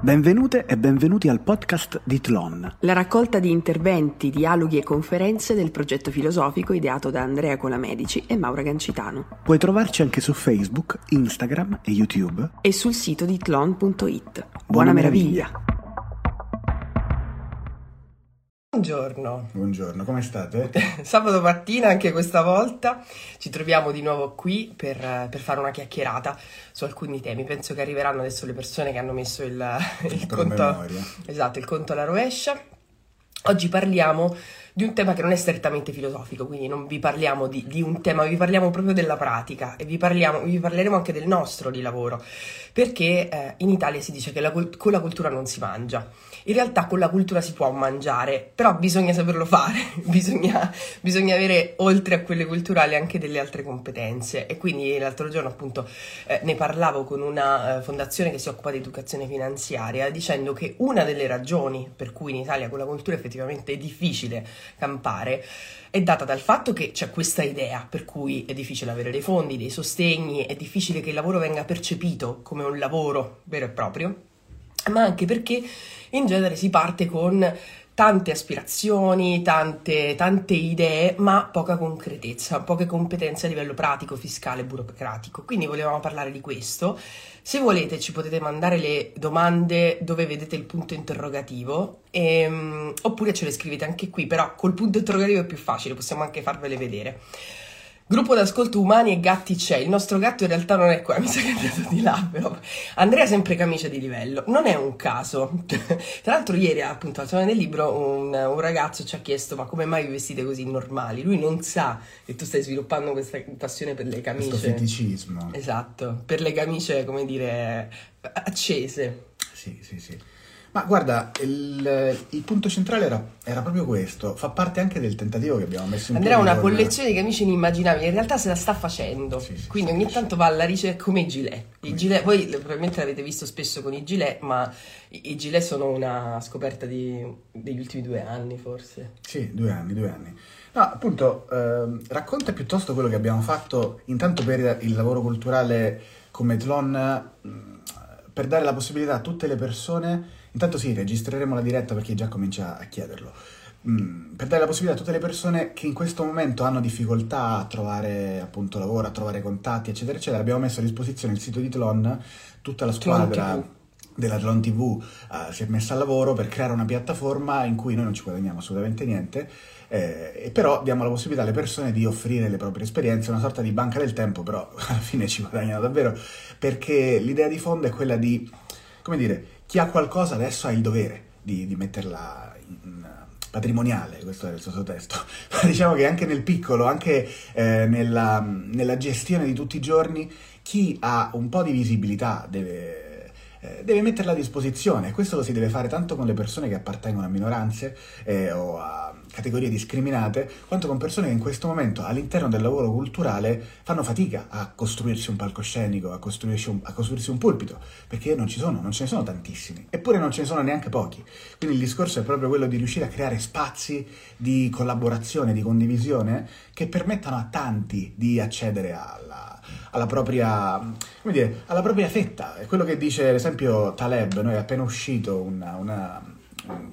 Benvenute e benvenuti al podcast di Tlon. La raccolta di interventi, dialoghi e conferenze del progetto filosofico ideato da Andrea Colamedici e Maura Gancitano. Puoi trovarci anche su Facebook, Instagram e YouTube. E sul sito di tlon.it. Buona, Buona meraviglia. meraviglia. Buongiorno, Buongiorno, come state? sabato mattina anche questa volta ci troviamo di nuovo qui per, per fare una chiacchierata su alcuni temi. Penso che arriveranno adesso le persone che hanno messo il, il conto, esatto, il conto alla rovescia. Oggi parliamo di un tema che non è strettamente filosofico, quindi non vi parliamo di, di un tema, vi parliamo proprio della pratica e vi, parliamo, vi parleremo anche del nostro di lavoro, perché eh, in Italia si dice che la con la cultura non si mangia. In realtà con la cultura si può mangiare, però bisogna saperlo fare, bisogna, bisogna avere oltre a quelle culturali anche delle altre competenze. E quindi l'altro giorno appunto eh, ne parlavo con una eh, fondazione che si occupa di educazione finanziaria dicendo che una delle ragioni per cui in Italia con la cultura effettivamente è difficile campare è data dal fatto che c'è questa idea per cui è difficile avere dei fondi, dei sostegni, è difficile che il lavoro venga percepito come un lavoro vero e proprio, ma anche perché in genere si parte con tante aspirazioni, tante, tante idee, ma poca concretezza, poche competenze a livello pratico, fiscale, burocratico. Quindi volevamo parlare di questo. Se volete ci potete mandare le domande dove vedete il punto interrogativo, ehm, oppure ce le scrivete anche qui, però col punto interrogativo è più facile, possiamo anche farvele vedere. Gruppo d'ascolto umani e gatti c'è. Il nostro gatto in realtà non è qua, mi sa che è andato di là, però. Andrea sempre camicia di livello. Non è un caso. Tra l'altro ieri, appunto, al salone del libro, un, un ragazzo ci ha chiesto ma come mai vi vestite così normali? Lui non sa che tu stai sviluppando questa passione per le Questo camicie. feticismo. Esatto, per le camicie, come dire, accese. Sì, sì, sì. Ma guarda, il, il punto centrale era, era proprio questo. Fa parte anche del tentativo che abbiamo messo in Andrea ha piedi una collezione di camicie inimmaginabili, in realtà se la sta facendo, Sì, sì, quindi sì, ogni tanto va alla ricerca come i gilet. I gilet voi probabilmente l'avete visto spesso con i gilet, ma i, i gilet sono una scoperta di- degli ultimi due anni forse. Sì, due anni, due anni. No, appunto, ehm, racconta piuttosto quello che abbiamo fatto intanto per il lavoro culturale come Tlon, mh, per dare la possibilità a tutte le persone, intanto sì, registreremo la diretta perché già comincia a chiederlo, mh, per dare la possibilità a tutte le persone che in questo momento hanno difficoltà a trovare appunto lavoro, a trovare contatti, eccetera, eccetera, abbiamo messo a disposizione il sito di Tlon, tutta la squadra della Tlon TV eh, si è messa al lavoro per creare una piattaforma in cui noi non ci guadagniamo assolutamente niente, eh, e però diamo la possibilità alle persone di offrire le proprie esperienze, una sorta di banca del tempo, però alla fine ci guadagnano davvero, perché l'idea di fondo è quella di, come dire, chi ha qualcosa adesso ha il dovere di, di metterla in patrimoniale, questo era il sottotesto, ma diciamo che anche nel piccolo, anche eh, nella, nella gestione di tutti i giorni, chi ha un po' di visibilità deve, eh, deve metterla a disposizione. Questo lo si deve fare tanto con le persone che appartengono a minoranze eh, o a categorie discriminate, quanto con persone che in questo momento all'interno del lavoro culturale fanno fatica a costruirsi un palcoscenico, a costruirsi un, a costruirsi un pulpito, perché non ci sono, non ce ne sono tantissimi, eppure non ce ne sono neanche pochi. Quindi il discorso è proprio quello di riuscire a creare spazi di collaborazione, di condivisione, che permettano a tanti di accedere alla, alla propria, come dire, alla propria fetta. È quello che dice, ad esempio, Taleb, noi è appena uscito una, una,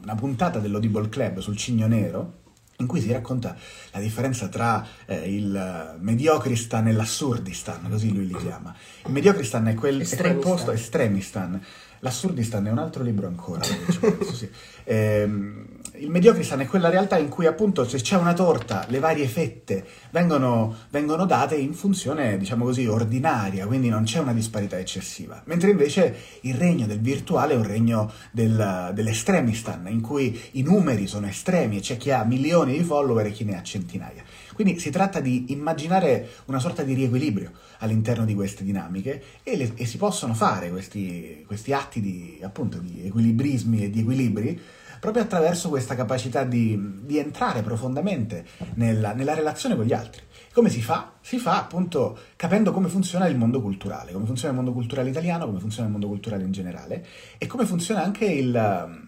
una puntata dell'Audible Club sul Cigno Nero, in cui si racconta la differenza tra eh, il mediocristan e l'assurdistan, così lui li chiama. Il mediocristan è quel, è quel posto, estremistan, l'assurdistan è un altro libro ancora, penso, sì. Ehm, il mediocristan è quella realtà in cui appunto se c'è una torta le varie fette vengono, vengono date in funzione diciamo così ordinaria, quindi non c'è una disparità eccessiva, mentre invece il regno del virtuale è un regno del, dell'estremistan in cui i numeri sono estremi e c'è chi ha milioni di follower e chi ne ha centinaia. Quindi si tratta di immaginare una sorta di riequilibrio all'interno di queste dinamiche e, le- e si possono fare questi, questi atti di, appunto, di equilibrismi e di equilibri proprio attraverso questa capacità di, di entrare profondamente nella, nella relazione con gli altri. Come si fa? Si fa appunto capendo come funziona il mondo culturale, come funziona il mondo culturale italiano, come funziona il mondo culturale in generale e come funziona anche il,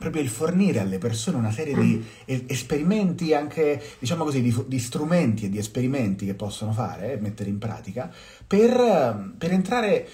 proprio il fornire alle persone una serie di esperimenti, anche diciamo così, di, di strumenti e di esperimenti che possono fare e mettere in pratica per, per entrare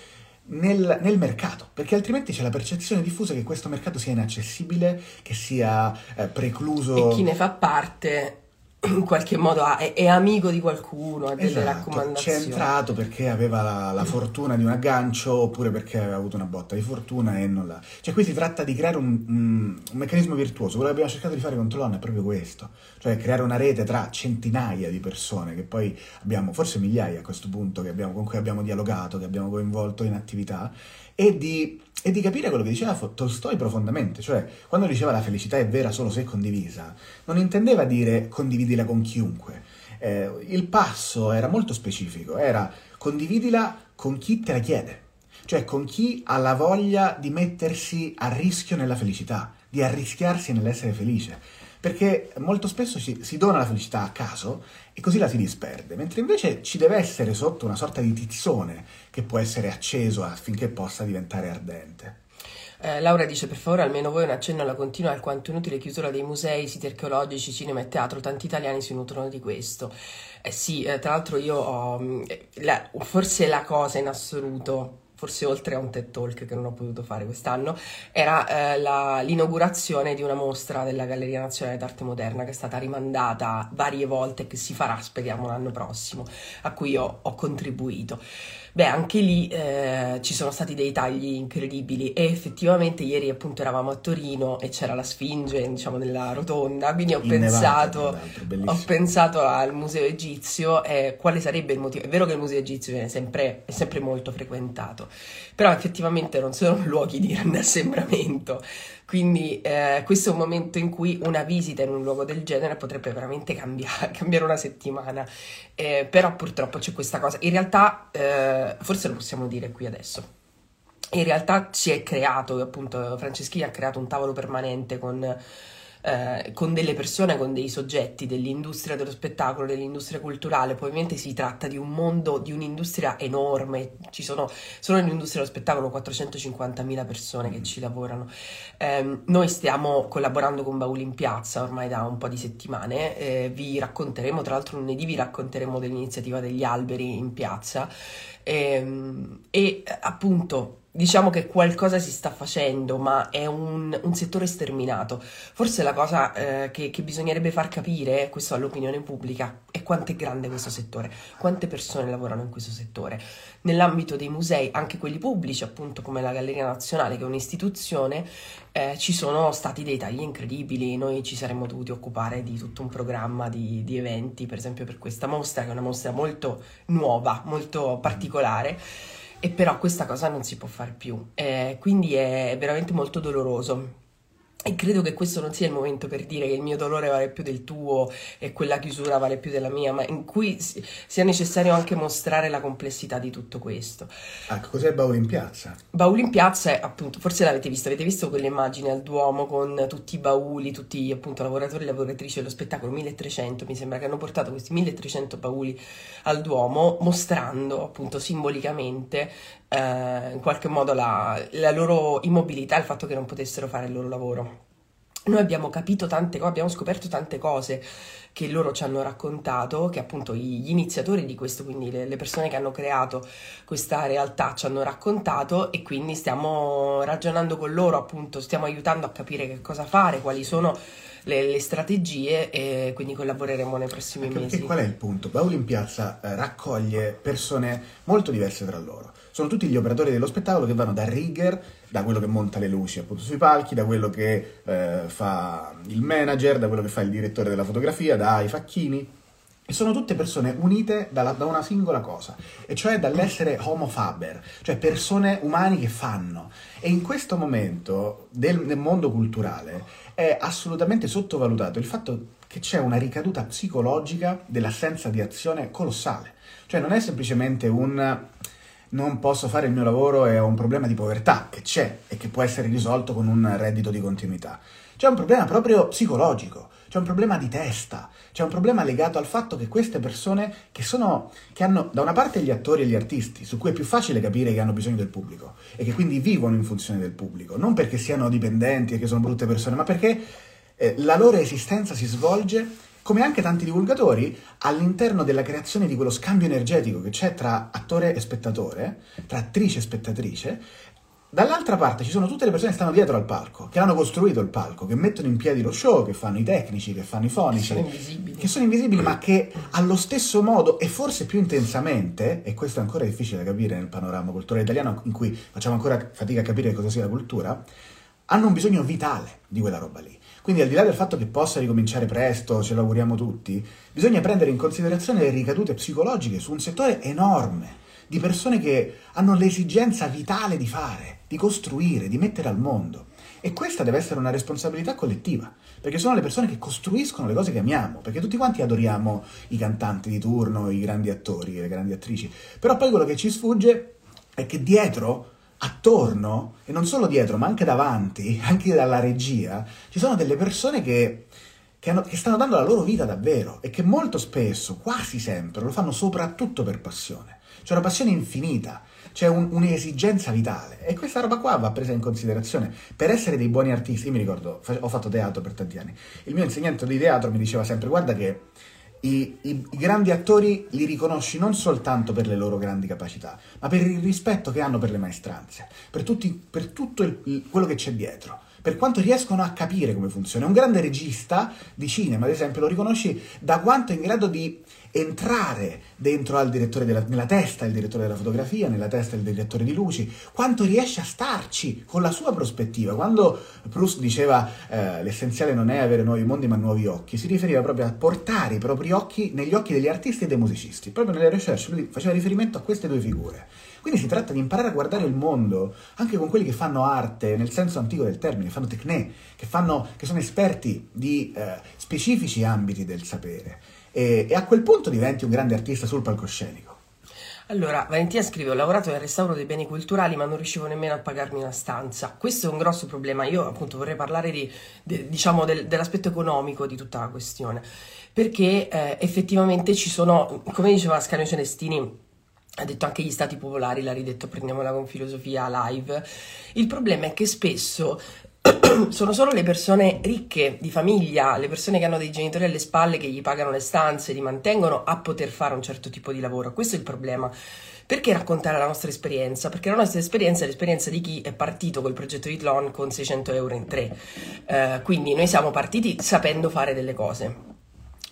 nel, nel, mercato, perché altrimenti c'è la percezione diffusa che questo mercato sia inaccessibile, che sia eh, precluso. E chi ne fa parte in qualche modo ha, è, è, amico di qualcuno, ha delle esatto, raccomandazioni. C'è entrato perché aveva la, la, fortuna di un aggancio oppure perché aveva avuto una botta di fortuna e non l'ha. Cioè qui si tratta di creare un, un, un meccanismo virtuoso, quello che abbiamo cercato di fare con Tolon è proprio questo, cioè creare una rete tra centinaia di persone che poi abbiamo, forse migliaia a questo punto, abbiamo, con cui abbiamo dialogato, che abbiamo coinvolto in attività e di, e di, capire quello che diceva Tolstoi profondamente, cioè quando diceva la felicità è vera solo se condivisa, non intendeva dire condividila con chiunque, eh, il passo era molto specifico, era condividila con chi te la chiede, cioè con chi ha la voglia di mettersi a rischio nella felicità, di arrischiarsi nell'essere felice perché molto spesso si, si, dona la felicità a caso e così la si disperde, mentre invece ci deve essere sotto una sorta di tizzone che può essere acceso affinché possa diventare ardente. Eh, Laura dice per favore almeno voi un accenno alla continua alquanto inutile chiusura dei musei, siti archeologici, cinema e teatro, tanti italiani si nutrono di questo. Eh sì, eh, tra l'altro io ho, mm, la, forse la cosa in assoluto forse oltre a un TED Talk che non ho potuto fare quest'anno, era eh, la, l'inaugurazione di una mostra della Galleria Nazionale d'Arte Moderna che è stata rimandata varie volte e che si farà, speriamo, l'anno prossimo, a cui io ho contribuito. Beh, anche lì eh, ci sono stati dei tagli incredibili e effettivamente ieri appunto eravamo a Torino e c'era la Sfinge, diciamo, nella rotonda, quindi ho, pensato, ho pensato al museo egizio e quale sarebbe il motivo. È vero che il museo egizio è sempre, è sempre molto frequentato, però effettivamente non sono luoghi di grande assembramento. Quindi eh, questo è un momento in cui una visita in un luogo del genere potrebbe veramente cambiare, cambiare una settimana. Eh, però purtroppo c'è questa cosa. In realtà, eh, forse lo possiamo dire qui adesso. In realtà si è creato, appunto, Franceschini ha creato un tavolo permanente con eh, con delle persone, con dei soggetti dell'industria dello spettacolo, dell'industria culturale, poi ovviamente si tratta di un mondo, di un'industria enorme, ci sono solo nell'industria dello spettacolo 450.000 persone che ci lavorano. Eh, noi stiamo collaborando con Bauli in Piazza ormai da un po' di settimane, eh, vi racconteremo, tra l'altro lunedì vi racconteremo dell'iniziativa degli alberi in piazza. Ehm, e appunto diciamo che qualcosa si sta facendo, ma è un, un settore sterminato. Forse la cosa eh, che, che, bisognerebbe far capire, questo all'opinione pubblica, è quanto è grande questo settore, quante persone lavorano in questo settore. Nell'ambito dei musei, anche quelli pubblici, appunto come la Galleria Nazionale, che è un'istituzione, eh, ci sono stati dei tagli incredibili. Noi ci saremmo dovuti occupare di tutto un programma di, di eventi, per esempio per questa mostra, che è una mostra molto nuova, molto particolare e però questa cosa non si può fare più, eh, quindi è veramente molto doloroso. E credo che questo non sia il momento per dire che il mio dolore vale più del tuo e quella chiusura vale più della mia, ma in cui sia necessario anche mostrare la complessità di tutto questo. Ecco, cos'è Bauli in piazza? Bauli in piazza è appunto, forse l'avete visto, avete visto quelle immagini al Duomo con tutti i bauli, tutti appunto lavoratori e lavoratrici dello spettacolo, 1300 mi sembra che hanno portato questi 1300 bauli al Duomo mostrando appunto simbolicamente eh, in qualche modo la, la loro immobilità, il fatto che non potessero fare il loro lavoro. Noi abbiamo capito tante cose, abbiamo scoperto tante cose che loro ci hanno raccontato, che appunto gli iniziatori di questo, quindi le, le, persone che hanno creato questa realtà ci hanno raccontato e quindi stiamo ragionando con loro, appunto, stiamo aiutando a capire che cosa fare, quali sono le, le strategie e quindi collaboreremo nei prossimi Anche mesi. Qual è il punto? Bauli in piazza eh, raccoglie persone molto diverse tra loro sono tutti gli operatori dello spettacolo che vanno da rigger, da quello che monta le luci appunto sui palchi, da quello che eh, fa il manager, da quello che fa il direttore della fotografia, dai facchini. E sono tutte persone unite dalla, da una singola cosa, e cioè dall'essere homo faber, cioè persone umane che fanno. E in questo momento del, del mondo culturale è assolutamente sottovalutato il fatto che c'è una ricaduta psicologica dell'assenza di azione colossale. Cioè non è semplicemente un non posso fare il mio lavoro e ho un problema di povertà che c'è e che può essere risolto con un reddito di continuità. C'è un problema proprio psicologico, c'è un problema di testa, c'è un problema legato al fatto che queste persone che sono che hanno da una parte gli attori e gli artisti, su cui è più facile capire che hanno bisogno del pubblico e che quindi vivono in funzione del pubblico, non perché siano dipendenti e che sono brutte persone, ma perché eh, la loro esistenza si svolge come anche tanti divulgatori, all'interno della creazione di quello scambio energetico che c'è tra attore e spettatore, tra attrice e spettatrice, Dall'altra parte ci sono tutte le persone che stanno dietro al palco, che hanno costruito il palco, che mettono in piedi lo show, che fanno i tecnici, che fanno i fonici, Che sono invisibili. che sono invisibili, ma che allo stesso modo e forse più intensamente, e questo è ancora difficile da capire nel panorama culturale italiano in cui facciamo ancora fatica a capire cosa sia la cultura, hanno un bisogno vitale di quella roba lì. Quindi al di là del fatto che possa ricominciare presto, ce lo auguriamo tutti, bisogna prendere in considerazione le ricadute psicologiche su un settore enorme di persone che hanno l'esigenza vitale di fare, di costruire, di mettere al mondo. E questa deve essere una responsabilità collettiva, perché sono le persone che costruiscono le cose che amiamo, perché tutti quanti adoriamo i cantanti di turno, i grandi attori, le grandi attrici, però poi quello che ci sfugge è che dietro, attorno, e non solo dietro, ma anche davanti, anche dalla regia, ci sono delle persone che, che, hanno- che stanno dando la loro vita davvero e che molto spesso, quasi sempre, lo fanno soprattutto per passione. C'è una passione infinita, c'è un- un'esigenza vitale e questa roba qua va presa in considerazione. Per essere dei buoni artisti, io mi ricordo, ho fatto teatro per tanti anni, il mio insegnante di teatro mi diceva sempre guarda che i, i- i grandi attori li riconosci non soltanto per le loro grandi capacità, ma per il rispetto che hanno per le maestranze, per, tutti- per tutto il- il- quello che c'è dietro, per quanto riescono a capire come funziona. Un grande regista di cinema, ad esempio, lo riconosci da quanto è in grado di entrare dentro al direttore della, nella testa del direttore della fotografia, nella testa del direttore di luci, quanto riesce a starci con la sua prospettiva. Quando Proust diceva eh, l'essenziale non è avere nuovi mondi ma nuovi occhi, si riferiva proprio a portare i propri occhi negli occhi degli artisti e dei musicisti. Proprio nelle recherche lui faceva riferimento a queste due figure. Quindi si tratta di imparare a guardare il mondo anche con quelli che fanno arte nel senso antico del termine, fanno tecnè, che, fanno, che sono esperti di eh, specifici ambiti del sapere. E, e a quel punto diventi un grande artista sul palcoscenico. Allora, Valentina scrive: Ho lavorato nel restauro dei beni culturali, ma non riuscivo nemmeno a pagarmi una stanza. Questo è un grosso problema. Io, appunto, vorrei parlare di, de- diciamo, del- dell'aspetto economico di tutta la questione. Perché eh, effettivamente ci sono, come diceva Ascanio Celestini, ha detto anche gli stati popolari, l'ha ridetto, prendiamola con filosofia live. Il problema è che spesso sono solo le persone ricche di famiglia, le persone che hanno dei genitori alle spalle che gli pagano le stanze, li mantengono a poter fare un certo tipo di lavoro. Questo è il problema. Perché raccontare la nostra esperienza? Perché la nostra esperienza è l'esperienza di chi è partito col progetto di Tlon con 600 euro in tre. Eh, quindi noi siamo partiti sapendo fare delle cose.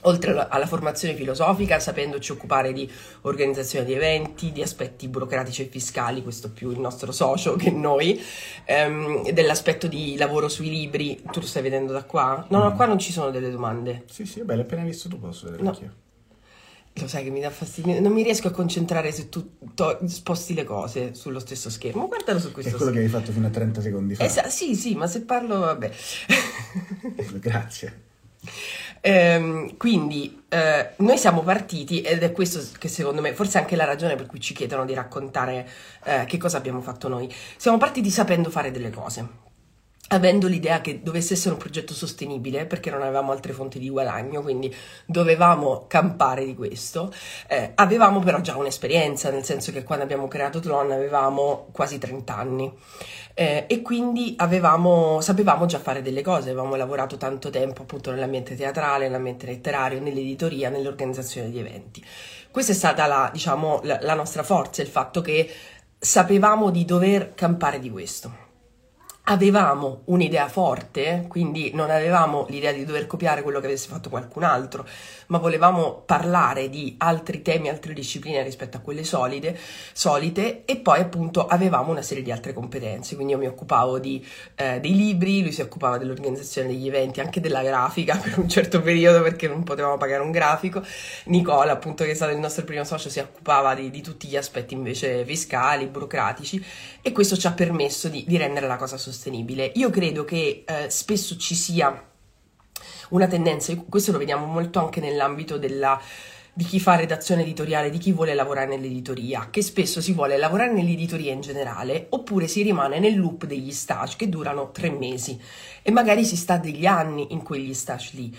Oltre alla- formazione filosofica, sapendoci occupare di organizzazione di eventi, di aspetti burocratici e fiscali, questo più il nostro socio che noi, ehm, dell'aspetto di lavoro sui libri. Tu lo stai vedendo da qua? No, no, qua non ci sono delle domande. Sì, sì, vabbè, l'hai appena visto tu, posso vedere No. anch'io. Lo sai che mi dà fastidio, non mi riesco a concentrare se tu to- sposti le cose sullo stesso schermo. Guardalo su È questo quello che schermo. hai fatto fino a 30 secondi fa. Esa- sì, sì, ma se parlo, vabbè. Grazie. Ehm, quindi eh, noi siamo partiti ed è questo che secondo me forse anche la ragione per cui ci chiedono di raccontare eh, che cosa abbiamo fatto noi. Siamo partiti sapendo fare delle cose. Avendo l'idea che dovesse essere un progetto sostenibile, perché non avevamo altre fonti di guadagno, quindi dovevamo campare di questo, eh, avevamo però già un'esperienza, nel senso che quando abbiamo creato Tlon avevamo quasi 30 anni. Eh, e quindi avevamo, sapevamo già fare delle cose, avevamo lavorato tanto tempo appunto nell'ambiente teatrale, nell'ambiente letterario, nell'editoria, nell'organizzazione di eventi. Questa è stata la, diciamo, la, la nostra forza, il fatto che sapevamo di dover campare di questo. Avevamo un'idea forte, quindi non avevamo l'idea di dover copiare quello che avesse fatto qualcun altro, ma volevamo parlare di altri temi, altre discipline rispetto a quelle solide, solite e poi appunto avevamo una serie di altre competenze, quindi io mi occupavo di, eh, dei libri, lui si occupava dell'organizzazione degli eventi, anche della grafica per un certo periodo perché non potevamo pagare un grafico, Nicola appunto che è stato il nostro primo socio si occupava di, di tutti gli aspetti invece fiscali, burocratici e questo ci ha permesso di, di rendere la cosa sostenibile. Io credo che eh, spesso ci sia una tendenza, questo lo vediamo molto anche nell'ambito della, di chi fa redazione editoriale, di chi vuole lavorare nell'editoria, che spesso si vuole lavorare nell'editoria in generale oppure si rimane nel loop degli stage che durano tre mesi e magari si sta degli anni in quegli stage lì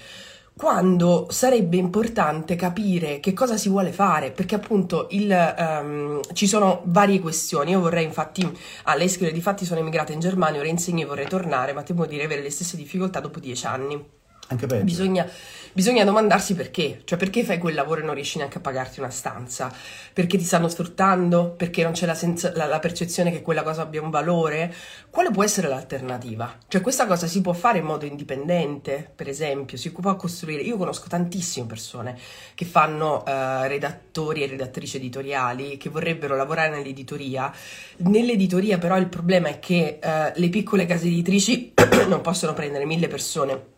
quando sarebbe importante capire che cosa si vuole fare, perché appunto il, ehm, ci sono varie questioni. Io vorrei infatti, ah, lei scrive, difatti sono emigrata in Germania, ora insegno e vorrei tornare, ma temo di avere le stesse difficoltà dopo dieci anni. Anche peggio. Bisogna, bisogna domandarsi perché, cioè perché fai quel lavoro e non riesci neanche a pagarti una stanza? Perché ti stanno sfruttando? Perché non c'è la, senza- la- la percezione che quella cosa abbia un valore? Quale può essere l'alternativa? Cioè questa cosa si può fare in modo indipendente, per esempio, si può costruire. Io conosco tantissime persone che fanno eh, redattori e redattrici editoriali che vorrebbero lavorare nell'editoria. Nell'editoria però il problema è che eh, le piccole case editrici non possono prendere mille persone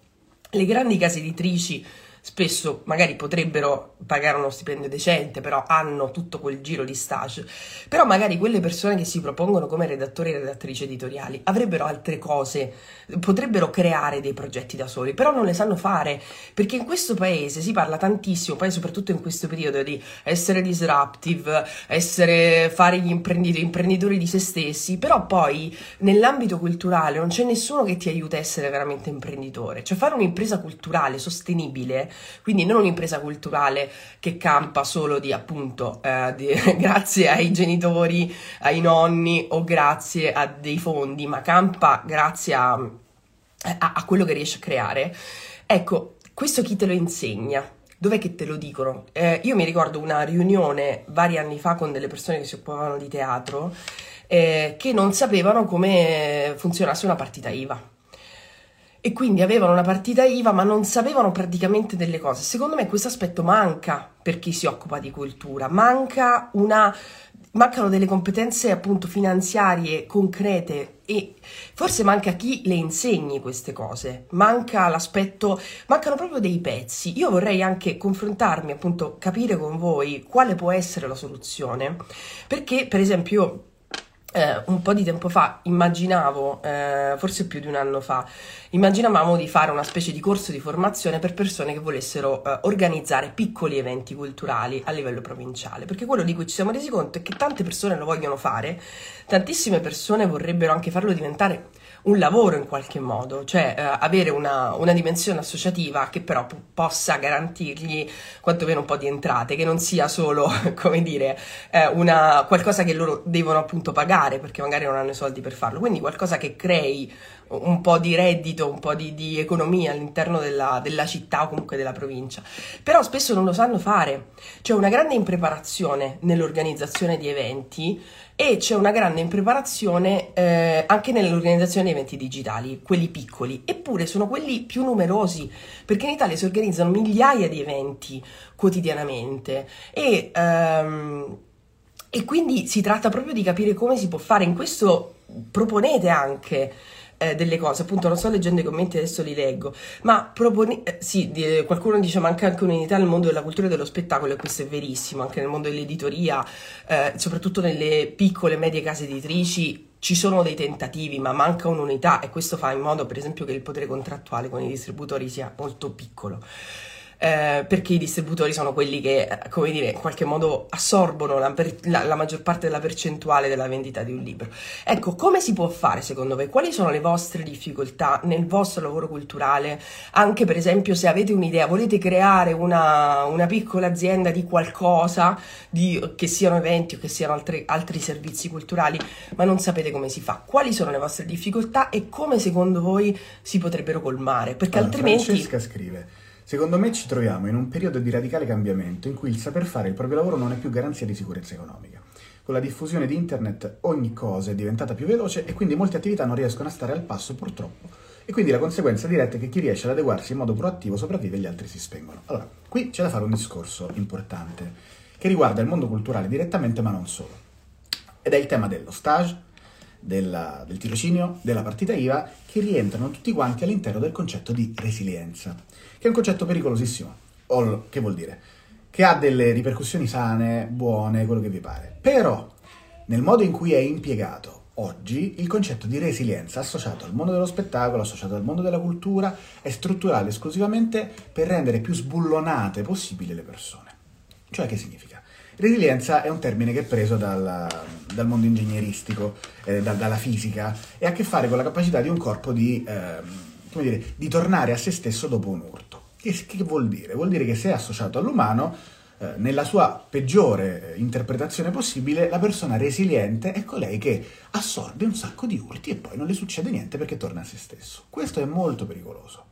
le grandi case editrici spesso magari potrebbero pagare uno stipendio decente, però hanno tutto quel giro di stage. Però magari quelle persone che si propongono come redattori e redattrici editoriali avrebbero altre cose, potrebbero creare dei progetti da soli, però non le sanno fare, perché in questo paese si parla tantissimo, poi soprattutto in questo periodo, di essere disruptive, essere, fare gli imprenditori, imprenditori di se stessi, però poi nell'ambito culturale non c'è nessuno che ti aiuta a essere veramente imprenditore, cioè fare un'impresa culturale sostenibile quindi non un'impresa culturale che campa solo di appunto eh, di, grazie ai genitori, ai nonni o grazie a dei fondi, ma campa grazie a, a, a quello che riesce a creare. Ecco, questo chi te lo insegna? Dov'è che te lo dicono? Eh, io mi ricordo una riunione vari anni fa con delle persone che si occupavano di teatro eh, che non sapevano come funzionasse una partita IVA e quindi avevano una partita IVA ma non sapevano praticamente delle cose. Secondo me questo aspetto manca per chi si occupa di cultura, manca una, mancano delle competenze appunto finanziarie concrete e forse manca chi le insegni queste cose, manca l'aspetto, mancano proprio dei pezzi. Io vorrei anche confrontarmi, appunto, capire con voi quale può essere la soluzione, perché per esempio eh, un po' di tempo fa immaginavo, eh, forse più di un anno fa, immaginavamo di fare una specie di corso di formazione per persone che volessero eh, organizzare piccoli eventi culturali a livello provinciale, perché quello di cui ci siamo resi conto è che tante persone lo vogliono fare, tantissime persone vorrebbero anche farlo diventare un lavoro in qualche modo, cioè eh, avere una, una, dimensione associativa che però p- possa garantirgli quantomeno un po' di entrate, che non sia solo, come dire, eh, una, qualcosa che loro devono appunto pagare perché magari non hanno i soldi per farlo, quindi qualcosa che crei un po' di reddito, un po' di, di economia all'interno della, della, città o comunque della provincia. Però spesso non lo sanno fare, c'è una grande impreparazione nell'organizzazione di eventi e c'è una grande impreparazione eh, anche nell'organizzazione di eventi digitali, quelli piccoli, eppure sono quelli più numerosi, perché in Italia si organizzano migliaia di eventi quotidianamente e, ehm, e quindi si tratta proprio di capire come si può fare. In questo proponete anche eh, delle cose, appunto non sto leggendo i commenti, adesso li leggo, ma propone, eh, sì, di, qualcuno dice manca anche un'unità nel mondo della cultura e dello spettacolo e questo è verissimo, anche nel mondo dell'editoria, eh, soprattutto nelle piccole e medie case editrici ci sono dei tentativi, ma manca un'unità e questo fa in modo, per esempio, che il potere contrattuale con i distributori sia molto piccolo eh, perché i distributori sono quelli che, come dire, in qualche modo assorbono la, la, la, maggior parte della percentuale della vendita di un libro. Ecco, come si può fare secondo voi? Quali sono le vostre difficoltà nel vostro lavoro culturale? Anche per esempio se avete un'idea, volete creare una, una piccola azienda di qualcosa, di, che siano eventi o che siano altri, altri servizi culturali, ma non sapete come si fa. Quali sono le vostre difficoltà e come secondo voi si potrebbero colmare? Perché allora, altrimenti... Francesca scrive Secondo me ci troviamo in un periodo di radicale cambiamento in cui il saper fare il proprio lavoro non è più garanzia di sicurezza economica. Con la diffusione di internet ogni cosa è diventata più veloce e quindi molte attività non riescono a stare al passo purtroppo. E quindi la conseguenza diretta è che chi riesce ad adeguarsi in modo proattivo sopravvive e gli altri si spengono. Allora, qui c'è da fare un discorso importante che riguarda il mondo culturale direttamente ma non solo. Ed è il tema dello stage, della, del tirocinio, della partita IVA, che rientrano tutti quanti all'interno del concetto di resilienza, che è un concetto pericolosissimo. O, che vuol dire? Che ha delle ripercussioni sane, buone, quello che vi pare. Però, nel modo in cui è impiegato oggi, il concetto di resilienza associato al mondo dello spettacolo, associato al mondo della cultura, è strutturato esclusivamente per rendere più sbullonate possibili le persone. Cioè, che significa? Resilienza è un termine che è preso dal, dal mondo ingegneristico, eh, da, dalla fisica, e ha a che fare con la capacità di un corpo di, eh, dire, di tornare a se stesso dopo un urto. Che, che, vuol dire? Vuol dire che se è associato all'umano, eh, nella sua peggiore eh, interpretazione possibile, la persona resiliente è colei che assorbe un sacco di urti e poi non le succede niente perché torna a se stesso. Questo è molto pericoloso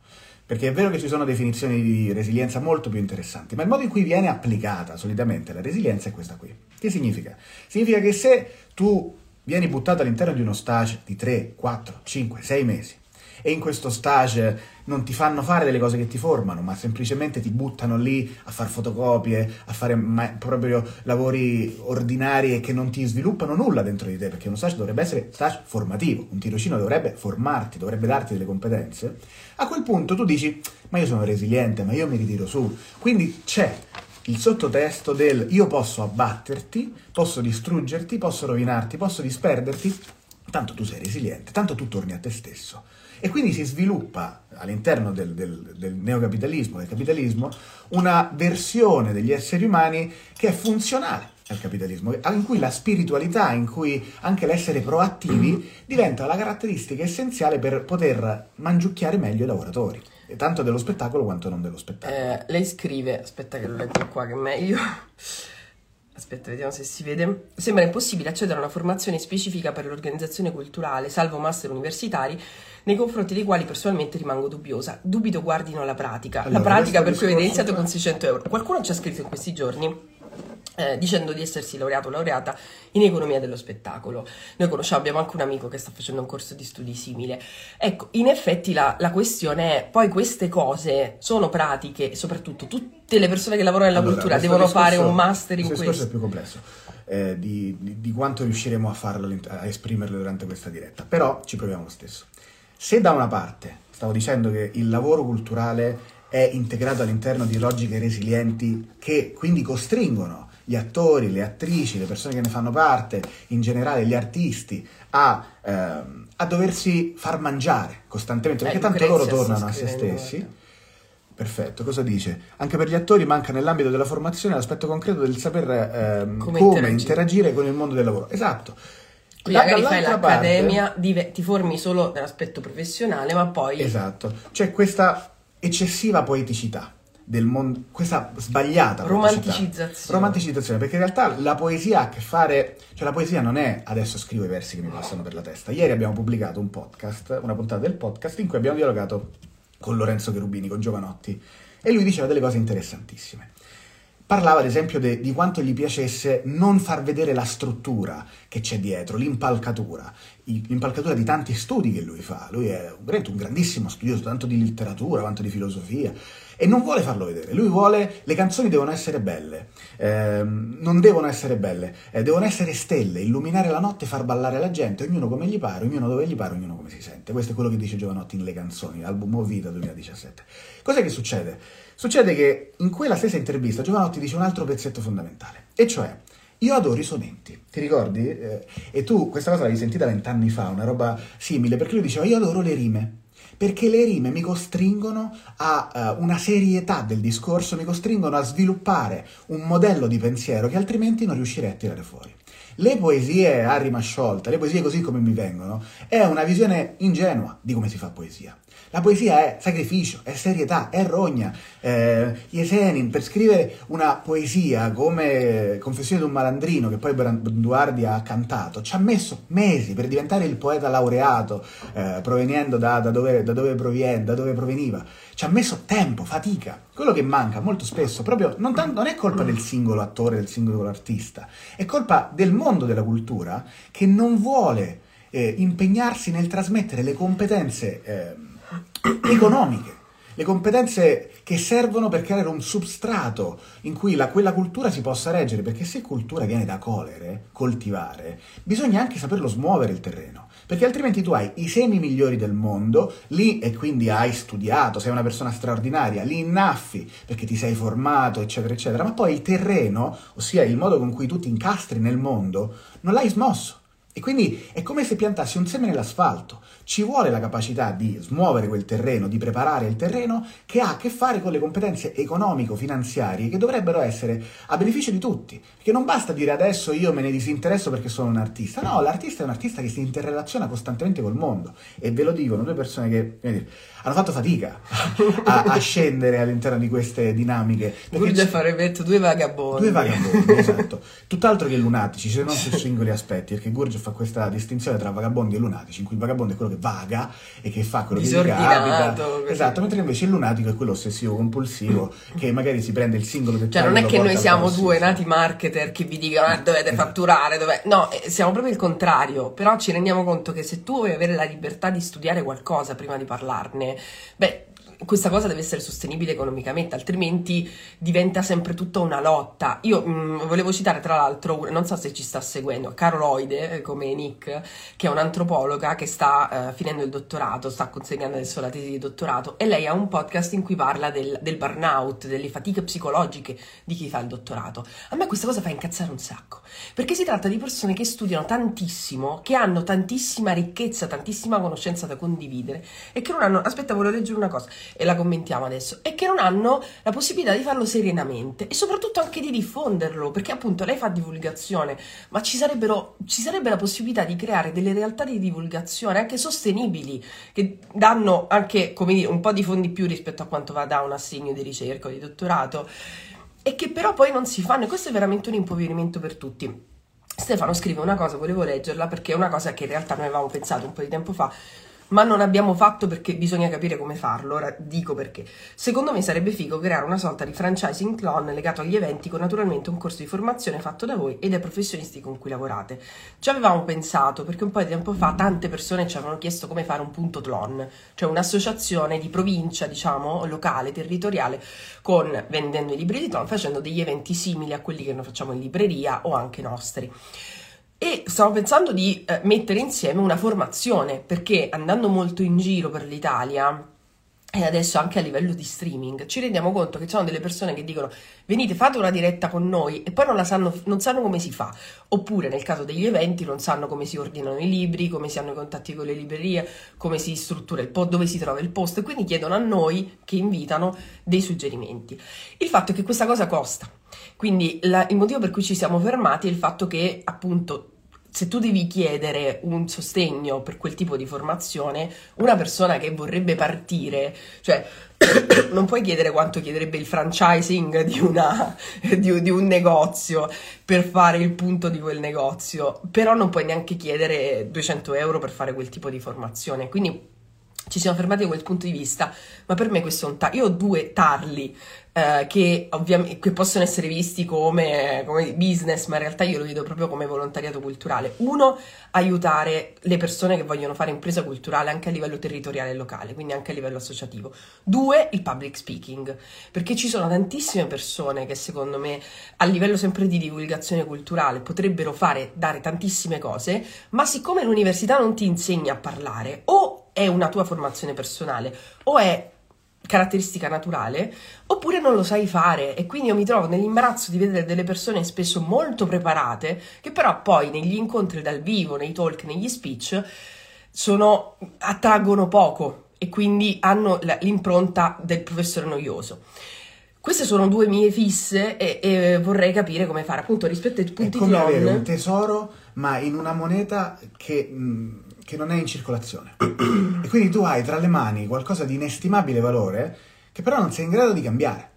Perché è vero che ci sono definizioni di resilienza molto più interessanti, ma il modo in cui viene applicata solitamente la resilienza è questa qui. Che significa? Significa che se tu vieni buttato all'interno di uno stage di 3, 4, 5, 6 mesi e in questo stage non ti fanno fare delle cose che ti formano, ma semplicemente ti buttano lì a fare fotocopie, a fare ma- proprio lavori ordinari e che non ti sviluppano nulla dentro di te, perché uno stage dovrebbe essere stage formativo, un tirocino dovrebbe formarti, dovrebbe darti delle competenze. A quel punto tu dici, ma io sono resiliente, ma io mi ritiro su. Quindi c'è il sottotesto del io posso abbatterti, posso distruggerti, posso rovinarti, posso disperderti, tanto tu sei resiliente, tanto tu torni a te stesso. E quindi si sviluppa all'interno del, del, del, neocapitalismo, del capitalismo, una versione degli esseri umani che è funzionale al capitalismo, in cui la spiritualità, in cui anche l'essere proattivi diventa la caratteristica essenziale per poter mangiucchiare meglio i lavoratori, tanto dello spettacolo quanto non dello spettacolo. Eh, lei scrive, aspetta che lo leggo qua che è meglio. Aspetta, vediamo se si vede. Sembra impossibile accedere a una formazione specifica per l'organizzazione culturale, salvo master universitari, nei confronti dei quali personalmente rimango dubbiosa. Dubito guardino la pratica. Allora, la pratica per cui avete iniziato con 600 euro. Qualcuno ci ha scritto in questi giorni eh, dicendo di essersi laureato o laureata in economia dello spettacolo. Noi conosciamo, abbiamo anche un amico che sta facendo un corso di studi simile. Ecco, in effetti la, la questione è, poi queste cose sono pratiche soprattutto tutte le persone che lavorano nella Allora, cultura devono fare discorso- un master in questo questo. è più complesso eh, di, di- di quanto riusciremo a farlo, a esprimerlo durante questa diretta, però ci proviamo lo stesso. Se da una parte stavo dicendo che il lavoro culturale è integrato all'interno di logiche resilienti che quindi costringono gli attori, le attrici, le persone che ne fanno parte, in generale gli artisti, a, ehm, a doversi far mangiare costantemente, perché tanto loro Lucrezia tornano a se stessi. Perfetto, cosa dice? Anche per gli attori manca nell'ambito della formazione l'aspetto concreto del saper ehm, Come come, interagire. interagire. con il mondo del lavoro. Esatto. Quindi magari fai parte- l'accademia, dive- ti formi solo nell'aspetto professionale, ma poi Esatto. C'è questa eccessiva poeticità del mondo, questa sbagliata poeticità. Romanticizzazione. Romanticizzazione, perché in realtà la poesia ha a che fare, cioè la poesia non è adesso scrivo i versi che mi passano per la testa. Ieri abbiamo pubblicato un podcast, una puntata del podcast in cui abbiamo dialogato con Lorenzo Cherubini, con Giovanotti, e lui diceva delle cose interessantissime. Parlava ad esempio de- di quanto gli piacesse non far vedere la struttura che c'è dietro, l'impalcatura, l'impalcatura di tanti studi che lui fa. Lui è veramente un grandissimo studioso tanto di letteratura quanto di filosofia e non vuole farlo vedere. Lui vuole le canzoni devono essere belle, ehm, non devono essere belle, eh, devono essere stelle, illuminare la notte, far ballare la gente, ognuno come gli pare, ognuno dove gli pare, ognuno come si sente. Questo è quello che dice Giovanotti in Le canzoni, album O Vita 2017. Cos'è che succede? Succede che in quella stessa intervista Giovanotti dice un altro pezzetto fondamentale, e cioè io adoro i sonenti, ti ricordi? Eh, e tu questa cosa l'avevi sentita vent'anni fa, una roba simile, perché lui diceva io adoro le rime, perché le rime mi costringono a eh, una serietà del discorso, mi costringono a sviluppare un modello di pensiero che altrimenti non riuscirei a tirare fuori. Le poesie a rima sciolta, le poesie così come mi vengono, è una visione ingenua di come si fa poesia. La poesia è sacrificio, è serietà, è rogna. Eh, Yesenin, per scrivere una poesia come Confessione di un malandrino, che poi Branduardi ha cantato, ci ha messo mesi per diventare il poeta laureato, eh, proveniendo da, da dove, da, dove proviene, da dove proveniva. Ci ha messo tempo, fatica. Quello che manca molto spesso, proprio non, tan- non è colpa del singolo attore, del singolo artista, è colpa del mondo della cultura che non vuole eh, impegnarsi nel trasmettere le competenze eh, economiche, le competenze che servono per creare un substrato in cui la- quella cultura si possa reggere, perché se cultura viene da colere, coltivare, bisogna anche saperlo smuovere il terreno, perché altrimenti tu hai i semi migliori del mondo, lì e quindi hai studiato, sei una persona straordinaria, li innaffi perché ti sei formato, eccetera, eccetera, ma poi il terreno, ossia il modo con cui tu ti incastri nel mondo, non l'hai smosso. E quindi è come se piantassi un seme nell'asfalto. Ci vuole la capacità di smuovere quel terreno, di preparare il terreno che ha a che fare con le competenze economico-finanziarie che dovrebbero essere a beneficio di tutti. Perché non basta dire adesso io me ne disinteresso perché sono un artista. No, l'artista è un artista che si interrelaziona costantemente col mondo. E ve lo dicono due persone che hanno fatto fatica a, a scendere all'interno di queste dinamiche. Gurgia farebbe detto due vagabondi. Due vagabondi, esatto. Tutt'altro che lunatici, se non su singoli aspetti, perché Gurgio fa questa distinzione tra vagabondi e lunatici, in cui il vagabondo è quello che vaga e che fa quello che gli capita. Esatto, mentre invece il lunatico è quello ossessivo compulsivo che magari si prende il singolo Cioè, dettaglio. non e è che noi siamo due nati marketer che vi dicono "Ah, dovete fatturare, dove-". no, eh, siamo proprio il contrario. Però ci rendiamo conto che se tu vuoi avere la libertà di studiare qualcosa prima di parlarne, beh. Questa cosa deve essere sostenibile economicamente, altrimenti diventa sempre tutta una lotta. Io mh, volevo citare tra l'altro, non so se ci sta seguendo, Caroloide, eh, come Nick, che è un'antropologa che sta eh, finendo il dottorato, sta consegnando adesso la tesi di dottorato e lei ha un podcast in cui parla del, del burnout, delle fatiche psicologiche di chi fa il dottorato. A me questa cosa fa incazzare un sacco, perché si tratta di persone che studiano tantissimo, che hanno tantissima ricchezza, tantissima conoscenza da condividere e che non hanno, aspetta volevo leggere una cosa e la commentiamo adesso, e che non hanno la possibilità di farlo serenamente e soprattutto anche di diffonderlo, perché appunto lei fa divulgazione, ma ci, ci sarebbe la possibilità di creare delle realtà di divulgazione anche sostenibili, che danno anche, come dire, un po' di fondi più rispetto a quanto va da un assegno di ricerca o di dottorato, e che però poi non si fanno, e questo è veramente un impoverimento per tutti. Stefano scrive una cosa, volevo leggerla perché è una cosa che in realtà noi avevamo pensato un po' di tempo fa, ma non abbiamo fatto perché bisogna capire come farlo. Ora dico perché. Secondo me sarebbe figo creare una sorta di franchising clone legato agli eventi con naturalmente un corso di formazione fatto da voi e dai professionisti con cui lavorate. Ci avevamo pensato perché un po' di tempo fa tante persone ci avevano chiesto come fare un punto clone, cioè un'associazione di provincia, diciamo, locale, territoriale, con vendendo i libri di clone, facendo degli eventi simili a quelli che noi facciamo in libreria o anche nostri. E stavo pensando di eh, mettere insieme una formazione, perché andando molto in giro per l'Italia e adesso anche a livello di streaming, ci rendiamo conto che ci sono delle persone che dicono venite, fate una diretta con noi e poi non, la sanno, non sanno come si fa. Oppure nel caso degli eventi non sanno come si ordinano i libri, come si hanno i contatti con le librerie, come si struttura il post, dove si trova il posto e quindi chiedono a noi che invitano dei suggerimenti. Il fatto è che questa cosa costa. Quindi la- il motivo per cui ci siamo fermati è il fatto che appunto se tu devi chiedere un sostegno per quel tipo di formazione, una persona che vorrebbe partire, cioè non puoi chiedere quanto chiederebbe il franchising di, una, di, di un negozio per fare il punto di quel negozio, però non puoi neanche chiedere 200 euro per fare quel tipo di formazione. Quindi ci siamo fermati da quel punto di vista, ma per me questo è un tarli. Io ho due tarli eh, che, ovviamente, che possono essere visti come, come business, ma in realtà io lo vedo proprio come volontariato culturale. Uno, aiutare le persone che vogliono fare impresa culturale anche a livello territoriale e locale, quindi anche a livello associativo. Due, il public speaking, perché ci sono tantissime persone che secondo me a livello sempre di divulgazione culturale potrebbero fare, dare tantissime cose, ma siccome l'università non ti insegna a parlare, o è una tua formazione personale, o è caratteristica naturale, oppure non lo sai fare e quindi io mi trovo nell'imbarazzo di vedere delle persone spesso molto preparate che però poi negli incontri dal vivo, nei talk, negli speech sono, attraggono poco e quindi hanno l'impronta del professore noioso. Queste sono due mie fisse e, e vorrei capire come fare appunto rispetto ai È punti come avere un tesoro, ma in una moneta che, mh, che non è in circolazione. e quindi tu hai tra le mani qualcosa di inestimabile valore che però non sei in grado di cambiare.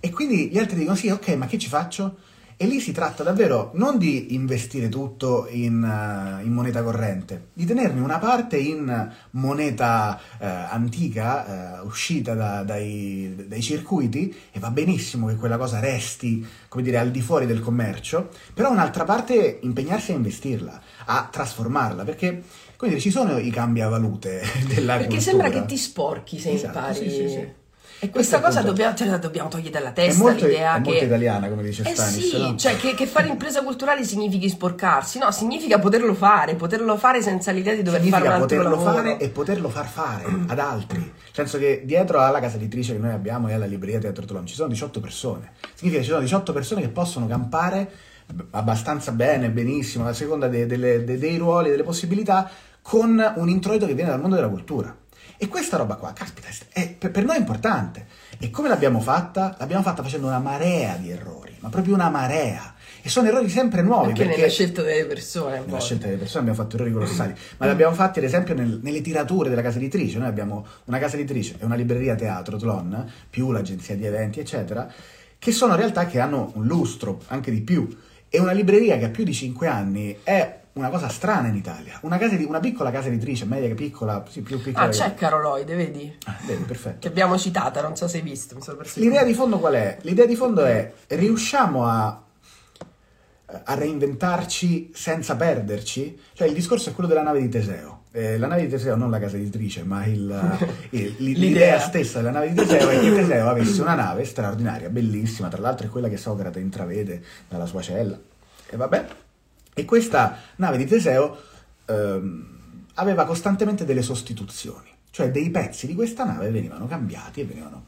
E quindi gli altri dicono: Sì, ok, ma che ci faccio? E lì si tratta davvero non di investire tutto in, eh, in moneta corrente, di tenerne una parte in moneta eh, antica, eh, uscita da- dai, dai circuiti, e va benissimo che quella cosa resti, come dire, al di fuori del commercio, però un'altra parte impegnarsi a investirla, a trasformarla, perché dire, ci sono i cambiavalute della Perché cultura. sembra che ti sporchi se Esatto, impari. sì, sì, sì. E questa è cosa dobbiamo, cioè, la dobbiamo togliere dalla È testa molto, l'idea è che. molto italiana, come dice Eh Stanis, sì, no? cioè che, che fare impresa culturale significhi sporcarsi, no, significa poterlo fare, poterlo fare senza l'idea di dover significa fare un altro poterlo lavoro. fare e poterlo far fare ad altri. Nel senso che dietro alla casa editrice che noi abbiamo e alla libreria Teatro Tolon ci sono 18 persone. Significa che ci sono 18 persone che possono campare abbastanza bene, benissimo, a seconda de- delle- de- dei ruoli e delle possibilità, con un introito che viene dal mondo della cultura. E questa roba qua, caspita, è- per, noi è importante. E come l'abbiamo fatta? L'abbiamo fatta facendo una marea di errori, ma proprio una marea. E sono errori sempre nuovi. Anche perché nella scelta delle persone. nella scelta delle persone abbiamo fatto errori colossali, ma li abbiamo fatti ad esempio nel- nelle tirature della casa editrice. Noi abbiamo una casa editrice e una libreria teatro, Tlon, più l'agenzia di eventi, eccetera, che sono realtà che hanno un lustro, anche di più. E una libreria che ha più di 5 anni è una cosa strana in Italia. Una, casa di- una piccola casa editrice, media che piccola, sì, più piccola. Ah, c'è Caroloide, vedi? Ah, vedi, perfetto. Che abbiamo citata, non so se hai visto. L'idea di fondo qual è? L'idea di fondo è riusciamo a, a reinventarci senza perderci? Cioè il discorso è quello della nave di Teseo. Eh, la nave di Teseo, non la casa editrice, ma il- il- l'idea L'idea. stessa della nave di Teseo è che Teseo avesse una nave straordinaria, bellissima, tra l'altro è quella che Socrate intravede dalla sua cella. E vabbè. E questa nave di Teseo ehm, aveva costantemente delle sostituzioni, cioè dei pezzi di questa nave venivano cambiati e venivano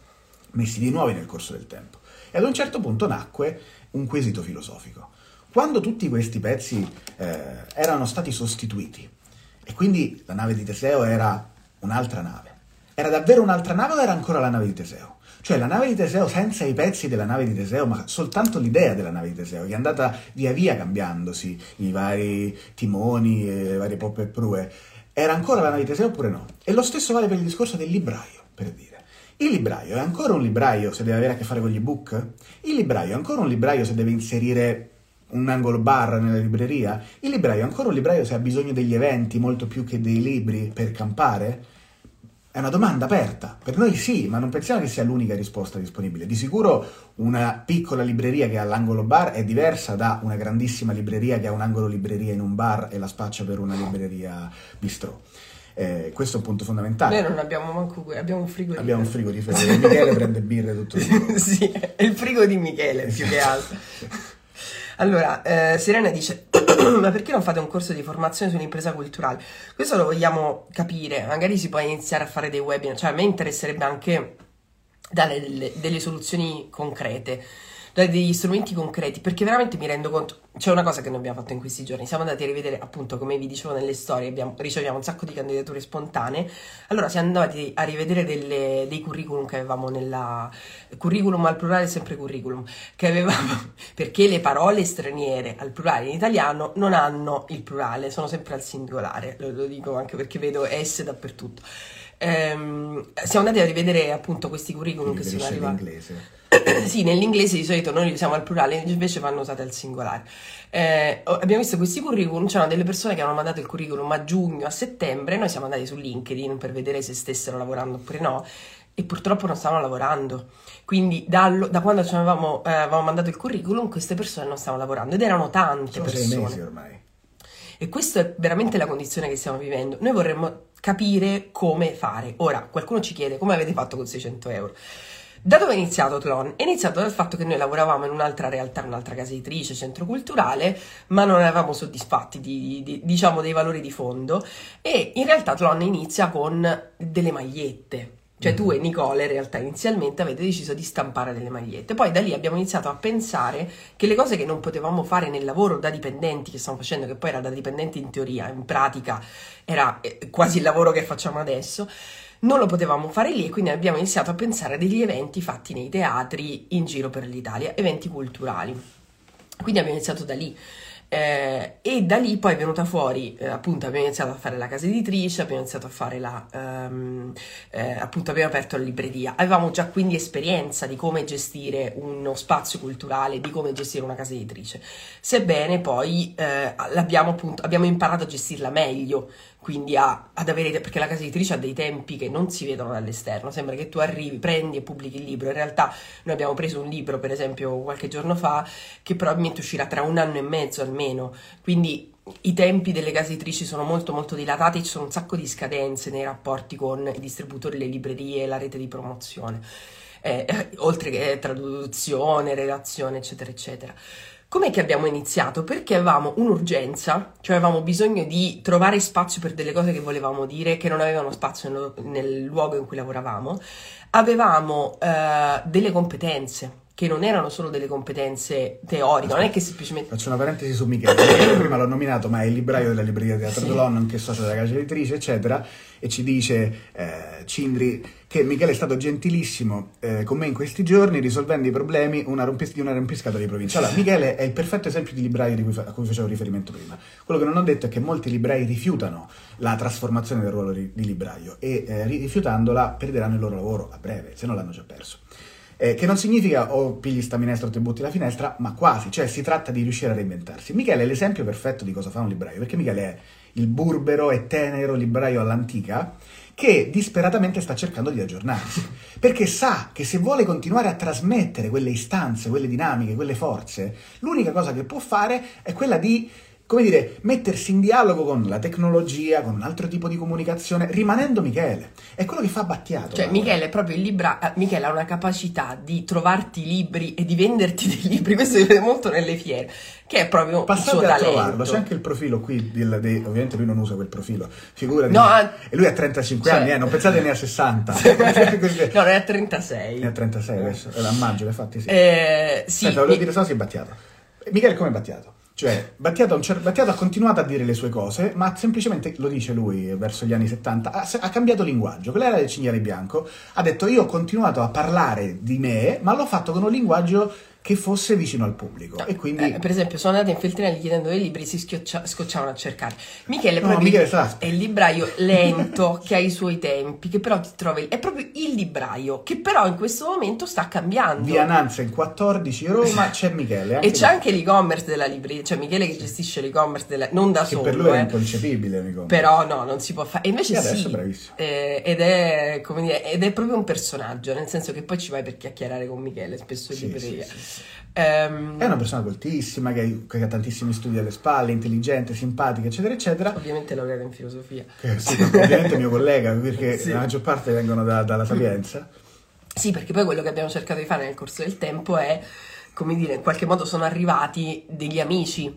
messi di nuovi nel corso del tempo. E ad un certo punto nacque un quesito filosofico. Quando tutti questi pezzi eh, erano stati sostituiti, e quindi la nave di Teseo era un'altra nave, era davvero un'altra nave o era ancora la nave di Teseo? Cioè la nave di Teseo senza i pezzi della nave di Teseo, ma soltanto l'idea della nave di Teseo, che è andata via via cambiandosi, i vari timoni, le varie poppe e prue, era ancora la nave di Teseo oppure no? E lo stesso vale per il discorso del libraio, per dire. Il libraio è ancora un libraio se deve avere a che fare con gli ebook? Il libraio è ancora un libraio se deve inserire un angolo bar nella libreria? Il libraio ancora un libraio se ha bisogno degli eventi molto più che dei libri per campare? È una domanda aperta. Per noi sì, ma non pensiamo che sia l'unica risposta disponibile. Di sicuro una piccola libreria che ha l'angolo bar è diversa da una grandissima libreria che ha un angolo libreria in un bar e la spaccia per una libreria bistrò. Eh, questo è un punto fondamentale. Noi non abbiamo manco qui, abbiamo un frigorifero. Abbiamo un frigorifero e Michele prende birre tutto il giorno. sì, è il frigo di Michele più che altro. Allora, eh, Serena dice: Ma perché non fate un corso di formazione sull'impresa culturale? Questo lo vogliamo capire. Magari si può iniziare a fare dei webinar. Cioè, a me interesserebbe anche dare delle, delle soluzioni concrete, dare degli strumenti concreti, perché veramente mi rendo conto. C'è una cosa che noi abbiamo fatto in questi giorni. Siamo andati a rivedere, appunto, come vi dicevo nelle storie, abbiamo, riceviamo un sacco di candidature spontanee. Allora siamo andati a rivedere delle- dei curriculum che avevamo nella. Curriculum al plurale, sempre curriculum, che avevamo, perché le parole straniere al plurale in italiano non hanno il plurale, sono sempre al singolare. Lo, lo dico anche perché vedo S dappertutto. Ehm, siamo andati a rivedere appunto questi curriculum che sono arrivati. all'inglese. Sì, nell'inglese di solito noi li usiamo al plurale, invece vanno usate al singolare. Eh, abbiamo visto questi curriculum, c'erano delle persone che hanno mandato il curriculum a giugno, a settembre, noi siamo andati su LinkedIn per vedere se stessero lavorando oppure no, e purtroppo non stavano lavorando. Quindi dallo- da quando ci avevamo, eh, avevamo mandato il curriculum, queste persone non stavano lavorando ed erano tante Sono sei persone. mesi ormai. E questa è veramente la condizione che stiamo vivendo. Noi vorremmo capire come fare. Ora, qualcuno ci chiede come avete fatto con 600 euro. Da dove è iniziato Tlon? È iniziato dal fatto che noi lavoravamo in un'altra realtà, un'altra casa editrice, centro culturale, ma non eravamo soddisfatti di, di- diciamo dei valori di fondo e in realtà Tlon inizia con delle magliette. Cioè tu e Nicole in realtà inizialmente avete deciso di stampare delle magliette, poi da lì abbiamo iniziato a pensare che le cose che non potevamo fare nel lavoro da dipendenti che stiamo facendo, che poi era da dipendenti in teoria, in pratica era eh, quasi il lavoro che facciamo adesso, non lo potevamo fare lì e quindi abbiamo iniziato a pensare a degli eventi fatti nei teatri in giro per l'Italia, eventi culturali. Quindi abbiamo iniziato da lì. Eh, e da lì poi è venuta fuori, eh, appunto, abbiamo iniziato a fare la casa editrice, abbiamo iniziato a fare la, ehm, eh, appunto, abbiamo aperto la libreria. Avevamo già quindi esperienza di come gestire uno spazio culturale, di come gestire una casa editrice. Sebbene poi eh, l'abbiamo appunto, abbiamo imparato a gestirla meglio, quindi a- ad avere, perché la casa editrice ha dei tempi che non si vedono dall'esterno, sembra che tu arrivi, prendi e pubblichi il libro, in realtà noi abbiamo preso un libro, per esempio, qualche giorno fa, che probabilmente uscirà tra un anno e mezzo almeno, quindi i tempi delle case editrici sono molto molto dilatati, ci sono un sacco di scadenze nei rapporti con i distributori, le librerie, la rete di promozione, eh, eh, oltre che traduzione, redazione, eccetera, eccetera. Com'è che abbiamo iniziato? Perché avevamo un'urgenza, cioè avevamo bisogno di trovare spazio per delle cose che volevamo dire, che non avevano spazio nel, nel luogo in cui lavoravamo. Avevamo eh, delle competenze, che non erano solo delle competenze teoriche, non è che semplicemente... Faccio una parentesi su Michele. Io prima l'ho nominato, ma è il libraio della libreria di Teatro Sì. Delon, nonché socio della casa editrice, eccetera. E ci dice eh, Cindri che Michele è stato gentilissimo eh, con me in questi giorni, risolvendo i problemi una rompis- di una rompiscatole di provincia. Allora, Michele è il perfetto esempio di libraio di cui fa- a cui facevo riferimento prima. Quello che non ho detto è che molti librai rifiutano la trasformazione del ruolo di, di libraio e eh, ri- rifiutandola perderanno il loro lavoro a breve, se non l'hanno già perso. Eh, che non significa o pigli sta minestra o ti butti la finestra, ma quasi, cioè si tratta di riuscire a reinventarsi. Michele è l'esempio perfetto di cosa fa un libraio, perché Michele è il burbero e tenero libraio all'antica che disperatamente sta cercando di aggiornarsi, perché sa che se vuole continuare a trasmettere quelle istanze, quelle dinamiche, quelle forze, l'unica cosa che può fare è quella di come dire, mettersi in dialogo con la tecnologia, con un altro tipo di comunicazione, rimanendo Michele. È quello che fa Battiato. Cioè, Michele è proprio il libra. eh, Michele ha una capacità di trovarti libri e di venderti dei libri. Questo si vede molto nelle fiere, che è proprio il Passate suo a talento. trovarlo, c'è anche il profilo qui, del- dei- ovviamente lui non usa quel profilo, figurati. No, ah- e lui ha 35 cioè- anni, eh, non pensate ne ha 60. Così- no, ne ha 36. Ne ha 36 adesso, è a maggio, infatti sì. Eh, sì, Aspetta, volevo mi- dire solo se è Battiato. Michele come è Battiato? Cioè, Battiato, Battiato ha continuato a dire le sue cose, ma semplicemente, lo dice lui, verso gli anni 70, ha, ha cambiato linguaggio. Quella era del cinghiale bianco. Ha detto, io ho continuato a parlare di me, ma l'ho fatto con un linguaggio che fosse vicino al pubblico. E quindi... Eh, per esempio, sono andata in Feltrinelli chiedendo dei libri, si schioccia- scocciavano a cercare. Michele è No, Michele è il libraio lento che ha i suoi tempi, che però ti trovi. È proprio il libraio che però in questo momento sta cambiando. Via Nansen 14 Roma c'è Michele. E c'è lui. anche l'e-commerce della libreria, cioè Michele che gestisce l'e-commerce della... non da Che solo, per lui è eh. inconcepibile, amico. Però no, non si può fare. E invece E sì, eh, ed, è, come dire, ed è proprio un personaggio, nel senso che poi ci vai per chiacchierare con Michele, spesso in Sì, libreria. sì, sì. Ehm, È una persona coltissima, che, che ha tantissimi studi alle spalle, intelligente, simpatica, eccetera, eccetera. Ovviamente laureata in filosofia. Che sì, ovviamente è mio collega, perché Sì. la maggior parte vengono da- dalla Sapienza. Sì, perché poi quello che abbiamo cercato di fare nel corso del tempo è, come dire, in qualche modo sono arrivati degli amici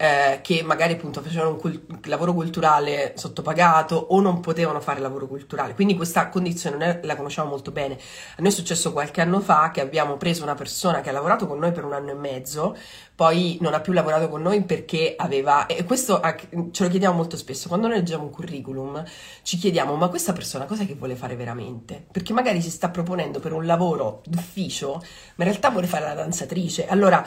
eh, che magari appunto facevano un cul- lavoro culturale sottopagato o non potevano fare lavoro culturale. Quindi questa condizione la conosciamo molto bene. A noi è successo qualche anno fa che abbiamo preso una persona che ha lavorato con noi per un anno e mezzo, poi non ha più lavorato con noi perché aveva, e questo ce lo chiediamo molto spesso, quando noi leggiamo un curriculum ci chiediamo ma questa persona cosa che vuole fare veramente? Perché magari si sta proponendo per un lavoro d'ufficio, ma in realtà vuole fare la danzatrice. Allora,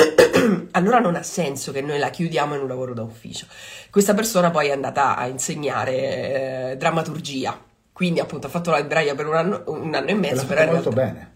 allora non ha senso che noi la chiudiamo in un lavoro da ufficio. Questa persona poi è andata a insegnare eh, drammaturgia. Quindi appunto ha fatto la libraia per un anno, un anno e E l'ha mezzo, fatto molto realtà- bene.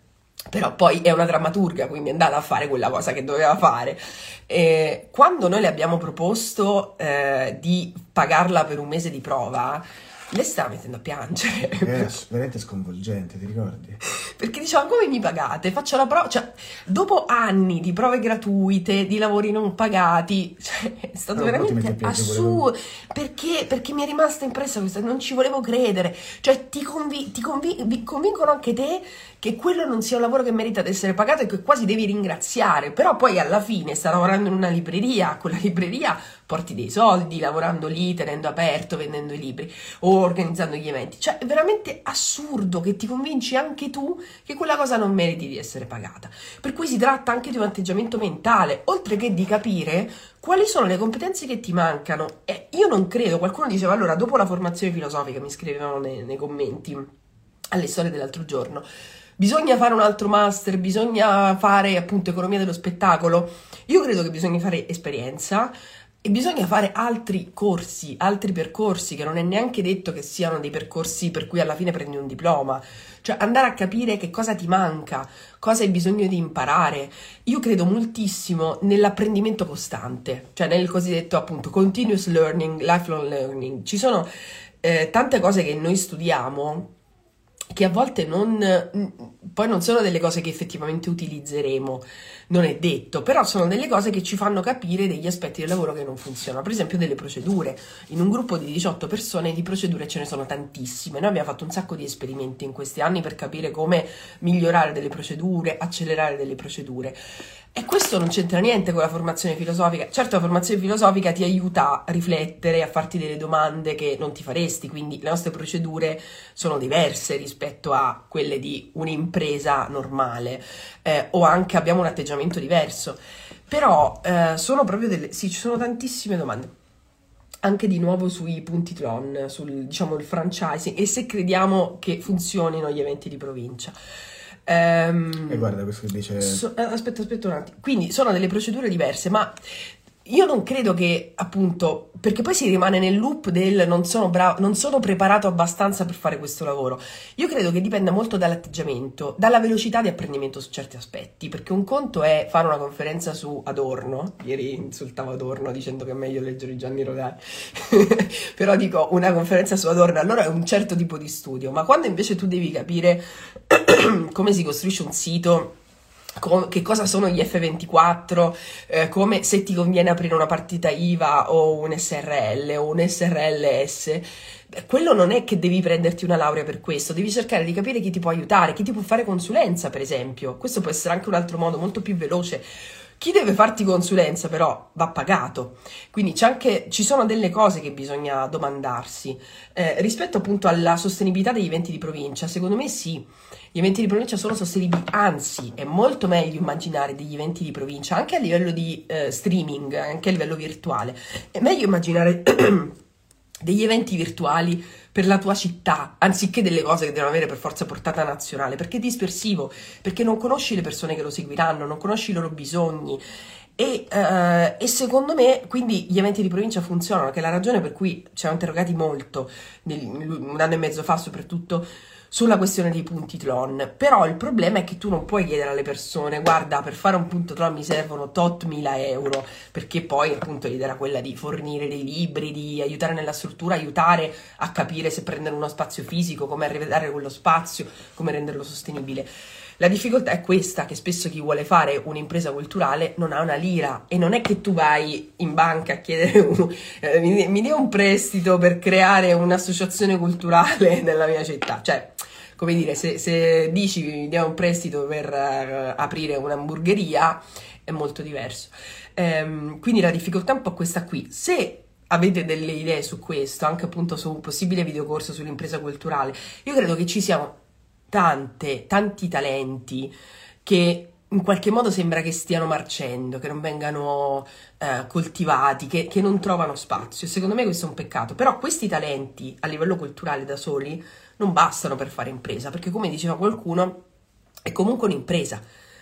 però poi è una drammaturga, quindi è andata a fare quella cosa che doveva fare. E quando noi le abbiamo proposto eh, di pagarla per un mese di prova, lei stava mettendo a piangere. È veramente sconvolgente, ti ricordi? Perché diceva come mi pagate? Faccio la prova, cioè dopo anni di prove gratuite, di lavori non pagati, cioè, è stato metti veramente assurdo. Perché? Perché mi è rimasta impressa questa, non ci volevo credere. Cioè ti, convi- ti convi- vi- convincono anche te che quello non sia un lavoro che merita di essere pagato e che quasi devi ringraziare. Però poi alla fine sta lavorando in una libreria, quella libreria porti dei soldi, lavorando lì, tenendo aperto, vendendo i libri o organizzando gli eventi. Cioè, è veramente assurdo che ti convinci anche tu che quella cosa non meriti di essere pagata. Per cui si tratta anche di un atteggiamento mentale, oltre che di capire quali sono le competenze che ti mancano. E io non credo, qualcuno diceva allora, dopo la formazione filosofica, mi scrivevano nei, nei commenti alle storie dell'altro giorno. Bisogna fare un altro master, bisogna fare appunto economia dello spettacolo. Io credo che bisogna fare esperienza e bisogna fare altri corsi, altri percorsi, che non è neanche detto che siano dei percorsi per cui alla fine prendi un diploma. Cioè andare a capire che cosa ti manca, cosa hai bisogno di imparare. Io credo moltissimo nell'apprendimento costante, cioè nel cosiddetto appunto continuous learning, lifelong learning. Ci sono eh, tante cose che noi studiamo che a volte non, poi non sono delle cose che effettivamente utilizzeremo, non è detto, però sono delle cose che ci fanno capire degli aspetti del lavoro che non funzionano, per esempio delle procedure. In un gruppo di 18 persone di procedure ce ne sono tantissime, noi abbiamo fatto un sacco di esperimenti in questi anni per capire come migliorare delle procedure, accelerare delle procedure. E questo non c'entra niente con la formazione filosofica. Certo, la formazione filosofica ti aiuta a riflettere, a farti delle domande che non ti faresti, quindi le nostre procedure sono diverse rispetto a quelle di un'impresa normale, eh, o anche abbiamo un atteggiamento diverso. Però eh, sono proprio delle. Sì, ci sono tantissime domande. Anche di nuovo sui punti Tron, sul diciamo il franchising e se crediamo che funzionino gli eventi di provincia. Ehm, E guarda questo che dice... So- eh, aspetta, aspetta un attimo. Quindi sono delle procedure diverse, ma io non credo che, appunto, perché poi si rimane nel loop del non sono bravo, non sono preparato abbastanza per fare questo lavoro. Io credo che dipenda molto dall'atteggiamento, dalla velocità di apprendimento su certi aspetti, perché un conto è fare una conferenza su Adorno, ieri insultavo Adorno dicendo che è meglio leggere Gianni Rodari, però dico una conferenza su Adorno, allora è un certo tipo di studio, ma quando invece tu devi capire come si costruisce un sito com- che cosa sono gli F24, eh, come se ti conviene aprire una partita IVA o un SRL o un SRLS. Beh, quello non è che devi prenderti una laurea per questo, devi cercare di capire chi ti può aiutare, chi ti può fare consulenza, per esempio. Questo può essere anche un altro modo molto più veloce. Chi deve farti consulenza però va pagato, quindi anche, ci sono delle cose che bisogna domandarsi. Eh, rispetto appunto alla sostenibilità degli eventi di provincia, secondo me sì, gli eventi di provincia sono sostenibili, anzi è molto meglio immaginare degli eventi di provincia anche a livello di eh, streaming, anche a livello virtuale. È meglio immaginare degli eventi virtuali per la tua città, anziché delle cose che devono avere per forza portata nazionale, perché è dispersivo, perché non conosci le persone che lo seguiranno, non conosci i loro bisogni. E, uh, e, secondo me, quindi gli eventi di provincia funzionano, che è la ragione per cui ci siamo interrogati molto, nel, un anno e mezzo fa soprattutto, sulla questione dei punti Tlon. Però il problema è che tu non puoi chiedere alle persone, guarda, per fare un punto Tlon mi servono tot mila euro, perché poi appunto l'idea era quella di fornire dei libri, di aiutare nella struttura, aiutare a capire se prendere uno spazio fisico, come arredare quello spazio, come renderlo sostenibile. La difficoltà è questa, che spesso chi vuole fare un'impresa culturale non ha una lira e non è che tu vai in banca a chiedere un, eh, mi, mi dia un prestito per creare un'associazione culturale nella mia città. Cioè, come dire, se, se dici mi dia un prestito per uh, aprire un'hamburgeria è molto diverso. Um, quindi la difficoltà è un po' questa qui. Se avete delle idee su questo, anche appunto su un possibile videocorso sull'impresa culturale, io credo che ci siano tante, tanti talenti che in qualche modo sembra che stiano marcendo, che non vengano eh, coltivati, che, che, non trovano spazio. Secondo me questo è un peccato. Però questi talenti a livello culturale da soli non bastano per fare impresa, perché come diceva qualcuno, è comunque un'impresa.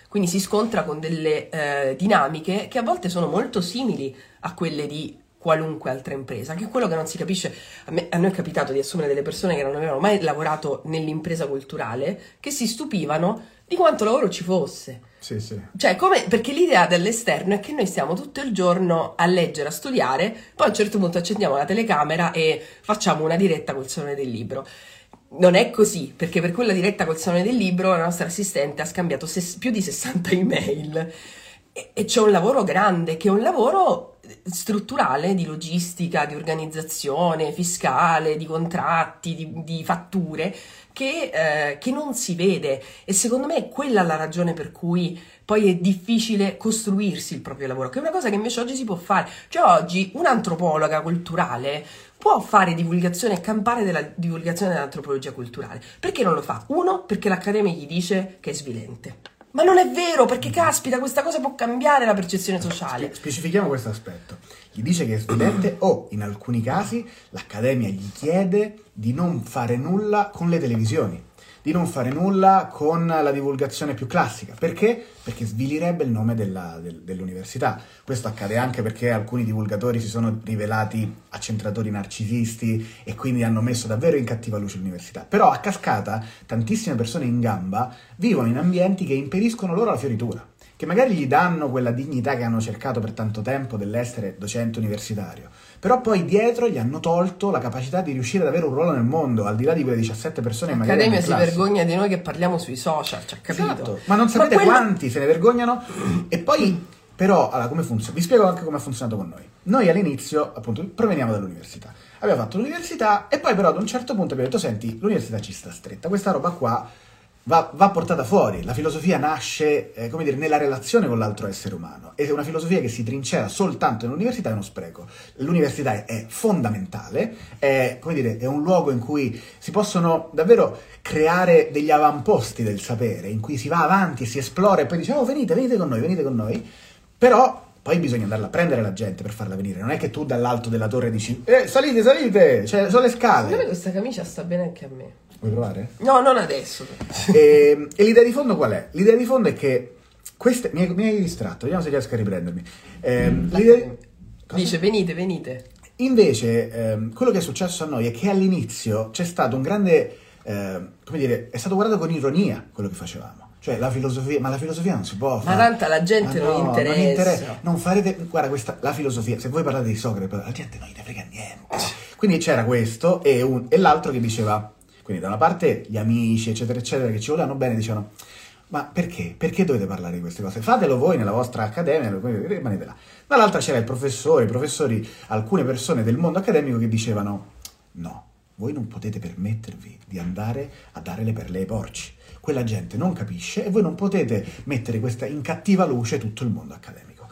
Quindi si scontra con delle eh, dinamiche che a volte sono molto simili a quelle di qualunque altra impresa, che è quello che non si capisce. A, me, a noi è capitato di assumere delle persone che non avevano mai lavorato nell'impresa culturale, che si stupivano di quanto lavoro ci fosse. Sì, sì. Cioè, come, perché l'idea dell'esterno è che noi stiamo tutto il giorno a leggere, a studiare, poi a un certo punto accendiamo la telecamera e facciamo una diretta col salone del libro. Non è così, perché per quella diretta col salone del libro la nostra assistente ha scambiato ses- più di 60 email e, e c'è un lavoro grande, che è un lavoro strutturale di logistica, di organizzazione fiscale, di contratti, di, di fatture, che, eh, che, non si vede e secondo me è quella la ragione per cui poi è difficile costruirsi il proprio lavoro, che è una cosa che invece oggi si può fare. Cioè oggi un'antropologa culturale può fare divulgazione e campare della divulgazione dell'antropologia culturale. Perché non lo fa? Uno, perché l'Accademia gli dice che è svilente. Ma non è vero, perché caspita, questa cosa può cambiare la percezione sociale. Specifichiamo questo aspetto. Gli dice che è studente o, in alcuni casi, l'Accademia gli chiede di non fare nulla con le televisioni di non fare nulla con la divulgazione più classica. Perché? Perché svilirebbe il nome della, del, dell'università. Questo accade anche perché alcuni divulgatori si sono rivelati accentratori narcisisti e quindi hanno messo davvero in cattiva luce l'università. Però a cascata tantissime persone in gamba vivono in ambienti che impediscono loro la fioritura che magari gli danno quella dignità che hanno cercato per tanto tempo dell'essere docente universitario, però poi dietro gli hanno tolto la capacità di riuscire ad avere un ruolo nel mondo, al di là di quelle 17 persone che magari L'Accademia si vergogna di noi che parliamo sui social, cioè, capito? Esatto. Ma non sapete Ma quella... quanti se ne vergognano? e poi, però, allora, come funziona? Vi spiego anche come ha funzionato con noi. Noi all'inizio, appunto, proveniamo dall'università. Abbiamo fatto l'università e poi però ad un certo punto abbiamo detto, senti, l'università ci sta stretta, questa roba qua va, va, portata fuori. La filosofia nasce, eh, come dire, nella relazione con l'altro essere umano. E una filosofia che si trincea soltanto nell'università è uno spreco. L'università è, è fondamentale, è, come dire, è un luogo in cui si possono davvero creare degli avamposti del sapere, in cui si va avanti si esplora e poi dice, oh venite, venite con noi, venite con noi. Però poi bisogna andarla a prendere la gente per farla venire. Non è che tu dall'alto della torre dici, eh, salite, salite, cioè, sono le scale. Secondo me questa camicia sta bene anche a me. Vuoi provare? No, non adesso. e, e, l'idea di fondo qual è? L'idea di fondo è che queste, mi, hai, mi hai distratto, vediamo se riesco a riprendermi. Eh, Cosa? Dice venite, venite. Invece, ehm, quello che è successo a noi è che all'inizio c'è stato un grande, ehm, come dire, è stato guardato con ironia quello che facevamo. Cioè, la filosofia, ma la filosofia non si può fare. tanto alla gente Ma non no, interessa. Non farete, guarda, questa, la filosofia, se voi parlate di Socrate, la gente non gli frega niente. Quindi c'era questo e, un- e l'altro che diceva, quindi da una parte gli amici, eccetera, eccetera, che ci volevano bene, dicevano, ma perché? Perché dovete parlare di queste cose? Fatelo voi nella vostra accademia, rimanete là. Dall'altra c'era il professore, i professori, alcune persone del mondo accademico che dicevano, no, voi non potete permettervi di andare a dare le perle ai porci. Quella gente non capisce e voi non potete mettere questa in cattiva luce tutto il mondo accademico.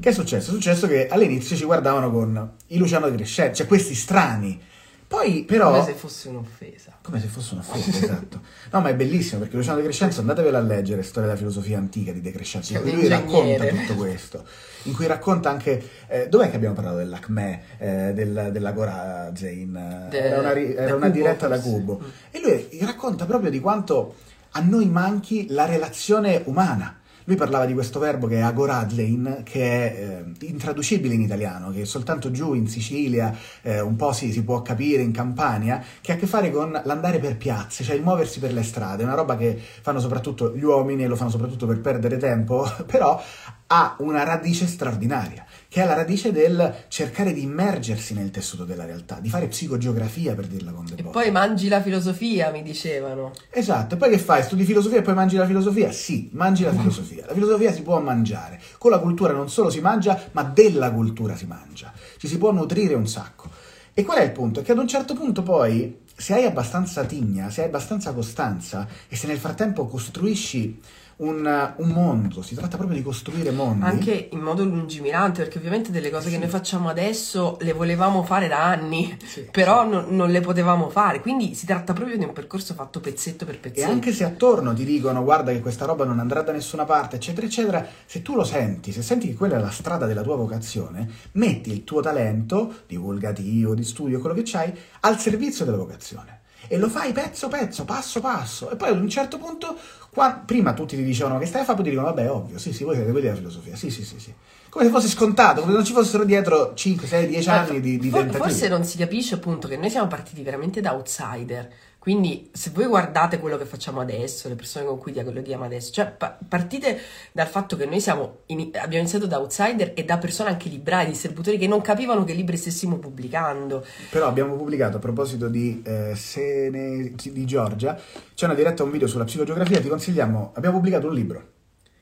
Che è successo? È successo che all'inizio ci guardavano con i Luciano di Crescenzi, cioè questi strani. Poi però... Come se fosse un'offesa. Come se fosse un'offesa, esatto. No, ma è bellissimo perché Luciano De Crescenzo, andatevelo a leggere Storia della filosofia antica di De Crescenzo, in È cui lui racconta tutto questo, in cui racconta anche... eh, dov'è che abbiamo parlato dell'Acme, eh, del, dell'Agora Zain? De- era una, da era una Cubo, diretta da forse. Cubo. Mm. E lui racconta proprio di quanto a noi manchi la relazione umana. Lui parlava di questo verbo che è agoradlein, che è eh, intraducibile in italiano, che soltanto giù in Sicilia eh, un po' si, si può capire in Campania, che ha a che fare con l'andare per piazze, cioè il muoversi per le strade, una roba che fanno soprattutto gli uomini e lo fanno soprattutto per perdere tempo, però ha una radice straordinaria, che è la radice del cercare di immergersi nel tessuto della realtà, di fare psicogeografia per dirla con E De Boer. poi mangi la filosofia, mi dicevano. Esatto, e poi che fai? Studi filosofia e poi mangi la filosofia? Sì, mangi la filosofia. La filosofia si può mangiare. Con la cultura non solo si mangia, ma della cultura si mangia. Ci si può nutrire un sacco. E qual è il punto? È che ad un certo punto poi, se hai abbastanza tigna, se hai abbastanza costanza e se nel frattempo costruisci un, un mondo, si tratta proprio di costruire mondi. Anche in modo lungimirante, perché ovviamente delle cose che noi facciamo adesso le volevamo fare da anni, Sì, però non, non le potevamo fare. Quindi si tratta proprio di un percorso fatto pezzetto per E pezzetto. anche se attorno ti dicono guarda che questa roba non andrà da nessuna parte, eccetera, eccetera, se tu lo senti, se senti che quella è la strada della tua vocazione, metti il tuo talento divulgativo, di studio, quello che c'hai, al servizio della vocazione. E lo fai pezzo pezzo, passo passo. E poi ad un certo punto, qua- prima tutti ti dicevano che stai a fare, poi ti dicono vabbè, ovvio, sì, sì, voi siete quelli della filosofia, sì, sì, sì, sì. Come se fosse scontato, come se non ci fossero dietro 5, 6, 10 anni di, di tentativi. Forse non si capisce appunto che noi siamo partiti veramente da outsider. Quindi se voi guardate quello che facciamo adesso, le persone con cui dialoghiamo adesso, cioè pa- partite dal fatto che noi siamo ini- abbiamo iniziato da outsider e da persone anche librai, distributori che non capivano che libri stessimo pubblicando. Però abbiamo pubblicato a proposito di, eh, Sene- di Giorgia, c'è una diretta, un video sulla psicogeografia, ti consigliamo, abbiamo pubblicato un libro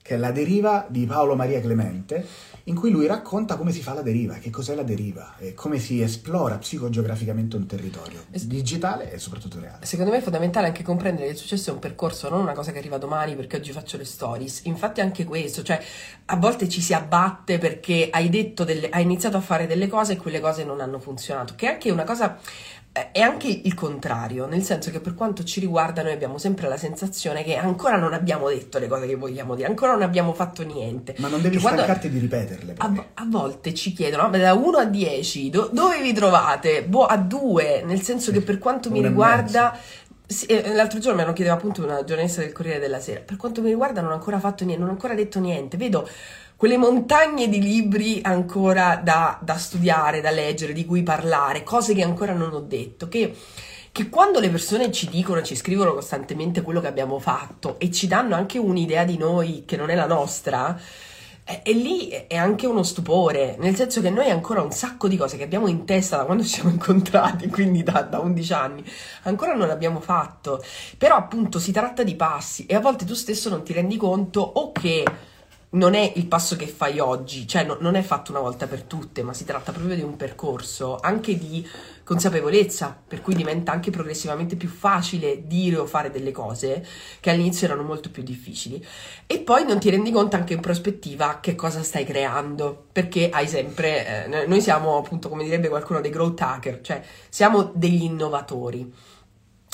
che è La deriva di Paolo Maria Clemente, in cui lui racconta come si fa la deriva, che cos'è la deriva e come si esplora psicogeograficamente un territorio digitale e soprattutto reale. Secondo me è fondamentale anche comprendere che il successo è un percorso, non una cosa che arriva domani perché oggi faccio le stories. Infatti anche questo, cioè a volte ci si abbatte perché hai detto delle, hai iniziato a fare delle cose e quelle cose non hanno funzionato, che è anche una cosa è anche il contrario, nel senso che per quanto ci riguarda noi abbiamo sempre la sensazione che ancora non abbiamo detto le cose che vogliamo dire, ancora non abbiamo fatto niente. Ma non devi Che quando- stancarti di ripeterle. a, a volte ci chiedono, "Vabbè, da 1 a 10, do- dove vi trovate? Boh, a 2, nel senso che per quanto mi riguarda... sì, eh, l'altro giorno me lo chiedeva appunto una giornalista del Corriere della Sera. Per quanto mi riguarda non ho ancora fatto niente, non ho ancora detto niente. Vedo quelle montagne di libri ancora da, da studiare, da leggere, di cui parlare, cose che ancora non ho detto, che, che quando le persone ci dicono, ci scrivono costantemente quello che abbiamo fatto e ci danno anche un'idea di noi che non è la nostra, e, lì è anche uno stupore, nel senso che noi ancora un sacco di cose che abbiamo in testa da quando ci siamo incontrati, quindi da, da 11 anni, ancora non abbiamo fatto. Però appunto si tratta di passi e a volte tu stesso non ti rendi conto o che non è il passo che fai oggi, cioè no- non è fatto una volta per tutte, ma si tratta proprio di un percorso anche di consapevolezza, per cui diventa anche progressivamente più facile dire o fare delle cose che all'inizio erano molto più difficili. E poi non ti rendi conto anche in prospettiva che cosa stai creando, perché hai sempre, eh, noi siamo appunto, come direbbe qualcuno, dei growth hacker, cioè siamo degli innovatori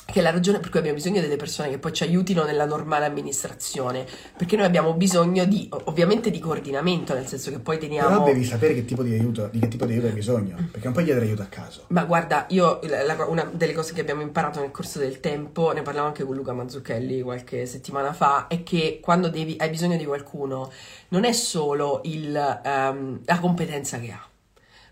che è la ragione per cui abbiamo bisogno delle persone che poi ci aiutino nella normale amministrazione, perché noi abbiamo bisogno di, ovviamente di coordinamento, nel senso che poi teniamo... Però devi sapere che tipo di aiuto, di che tipo di aiuto hai bisogno, perché non puoi chiedere aiuto a caso. Ma guarda, io la- una delle cose che abbiamo imparato nel corso del tempo, ne parlavo anche con Luca Mazzucchelli qualche settimana fa, è che quando devi- hai bisogno di qualcuno non è solo il, ehm, la competenza che ha.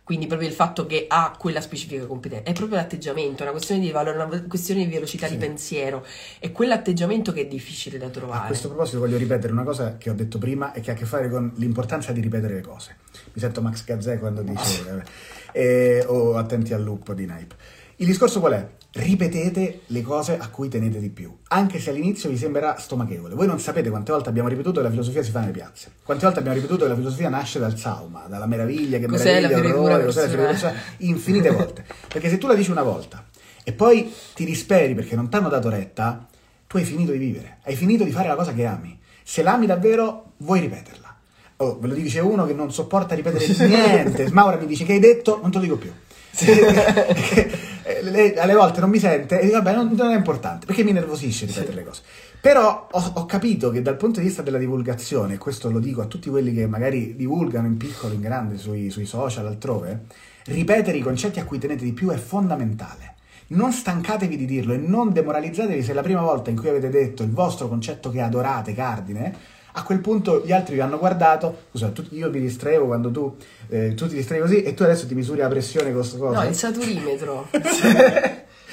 Quindi proprio il fatto che ha quella specifica competenza, è proprio l'atteggiamento, è una questione di valore, una questione di velocità Sì. di pensiero, è quell'atteggiamento che è difficile da A trovare. questo proposito voglio ripetere una cosa che ho detto prima e che ha a che fare con l'importanza di ripetere le cose. Mi sento Max Gazzè quando dice eh, o attenti al lupo di Naip. Il discorso qual è? Ripetete le cose a cui tenete di più, anche se all'inizio vi sembrerà stomachevole. Voi non sapete quante volte abbiamo ripetuto che la filosofia si fa nelle piazze, quante volte abbiamo ripetuto che la filosofia nasce dal sauma, dalla meraviglia, che Cos'è meraviglia, orrore, cos'è la personale, infinite volte. Perché se tu la dici una volta e poi ti disperi perché non ti hanno dato retta, tu hai finito di vivere, hai finito di fare la cosa che ami. Se l'ami davvero, vuoi ripeterla. Oh, ve lo dice uno che non sopporta ripetere niente. Smaura mi dice che hai detto, non te lo dico più. Eh, lei alle volte non mi sente e dico vabbè non, non è importante perché mi nervosisce ripetere le cose. Però ho, ho capito che dal punto di vista della divulgazione questo lo dico a tutti quelli che magari divulgano in piccolo in grande sui, sui social altrove ripetere i concetti a cui tenete di più è fondamentale. Non stancatevi di dirlo e non demoralizzatevi se la prima volta in cui avete detto il vostro concetto che adorate cardine a quel punto gli altri vi hanno guardato scusa tu- io mi distraevo quando tu, eh, tu ti distrai così e tu adesso ti misuri la pressione con questo cosa No, il saturimetro.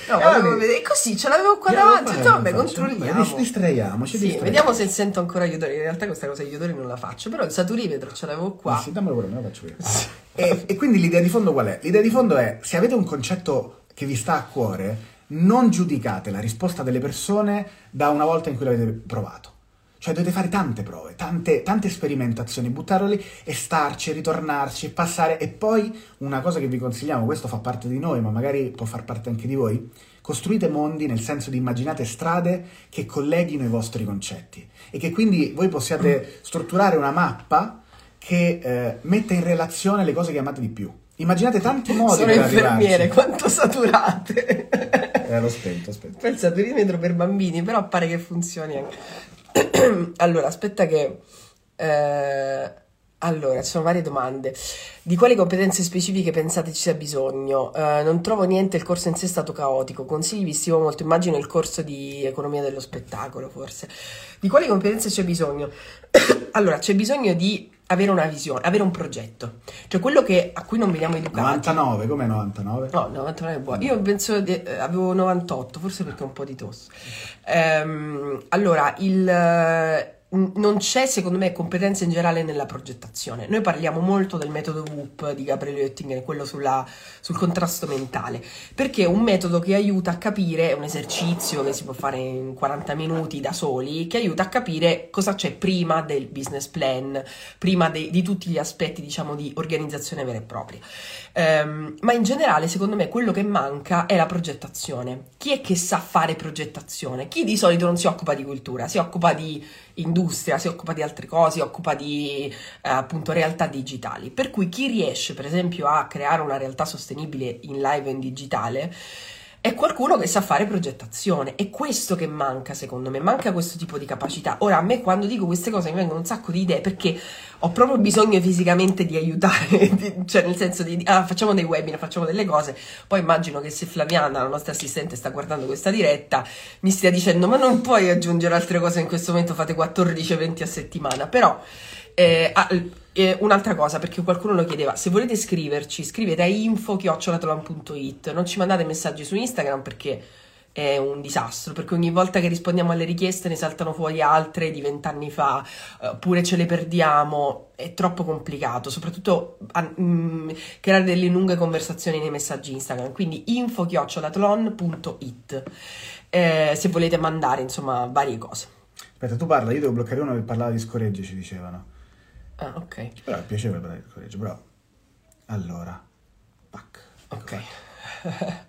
no, Eh, vabbè. vedere così, ce l'avevo qua davanti, detto, vabbè, controlliamo. dis- distraiamoci, Sì, distraiamo. vediamo se sento ancora gli odori. In realtà questa cosa degli odori non la faccio, però il saturimetro ce l'avevo qua. Ah, sì, dammelo pure, me lo faccio io. e, e quindi l'idea di fondo qual è? L'idea di fondo è, se avete un concetto che vi sta a cuore, non giudicate la risposta delle persone da una volta in cui l'avete provato. Cioè dovete fare tante prove, tante, tante sperimentazioni, buttarlo lì e starci, ritornarci, passare. E poi una cosa che vi consigliamo, questo fa parte di noi, ma magari può far parte anche di voi, costruite mondi nel senso di immaginate strade che colleghino i vostri concetti e che quindi voi possiate strutturare una mappa che eh, metta in relazione le cose che amate di più. Immaginate tanti modi Sono per infermiere, arrivarci. quanto saturate. Eh, l'ho spento, aspetta. Poi il saturimetro per bambini, però pare che funzioni anche. allora, aspetta che... eh, allora, ci sono varie domande. Di quali competenze specifiche pensate ci sia bisogno? Eh, non trovo niente, il corso in sé è stato caotico. Consigli vistivo molto, immagino il corso di economia dello spettacolo, forse. Di quali competenze c'è bisogno? allora, c'è bisogno di avere una visione, avere un progetto. Cioè quello che, a cui non veniamo educati. 99, come 99? No, 99 è buono. Io penso di, eh, avevo 98, forse perché ho un po' di tosse. Ehm, allora, il, non c'è secondo me competenza in generale nella progettazione. Noi parliamo molto del metodo WOOP di Gabriele Oettinger, quello sulla- sul contrasto mentale, perché è un metodo che aiuta a capire, è un esercizio che si può fare in 40 minuti da soli, che aiuta a capire cosa c'è prima del business plan, prima de- di tutti gli aspetti, diciamo, di organizzazione vera e propria. Ehm, ma in generale, secondo me, quello che manca è la progettazione. Chi è che sa fare progettazione? Chi di solito non si occupa di cultura, si occupa di industria, si occupa di altre cose, si occupa di eh, appunto realtà digitali. Per cui chi riesce, per esempio, a creare una realtà sostenibile in live o in digitale è qualcuno che sa fare progettazione. È questo che manca, secondo me. Manca questo tipo di capacità. Ora, a me quando dico queste cose mi vengono un sacco di idee perché ho proprio bisogno fisicamente di aiutare, di- cioè nel senso di ah, facciamo dei webinar, facciamo delle cose. Poi immagino che se Flaviana, la nostra assistente, sta guardando questa diretta, mi stia dicendo: Ma non puoi aggiungere altre cose in questo momento, fate 14 eventi a settimana. Però. eh, ah, eh, un'altra cosa, perché qualcuno lo chiedeva, se volete scriverci, scrivete a info-tolan.it, non ci mandate messaggi su Instagram perché è un disastro, perché ogni volta che rispondiamo alle richieste ne saltano fuori altre di vent'anni fa, eh, oppure ce le perdiamo, è troppo complicato, soprattutto a- mm, creare delle lunghe conversazioni nei messaggi Instagram, quindi info-tolan.it eh, se volete mandare insomma varie cose. Aspetta, tu parla, io devo bloccare uno che parlava di scoregge, ci dicevano. Ah, ok. Però è piacevole parlare di scoregge, però... Allora... Pac. Ok.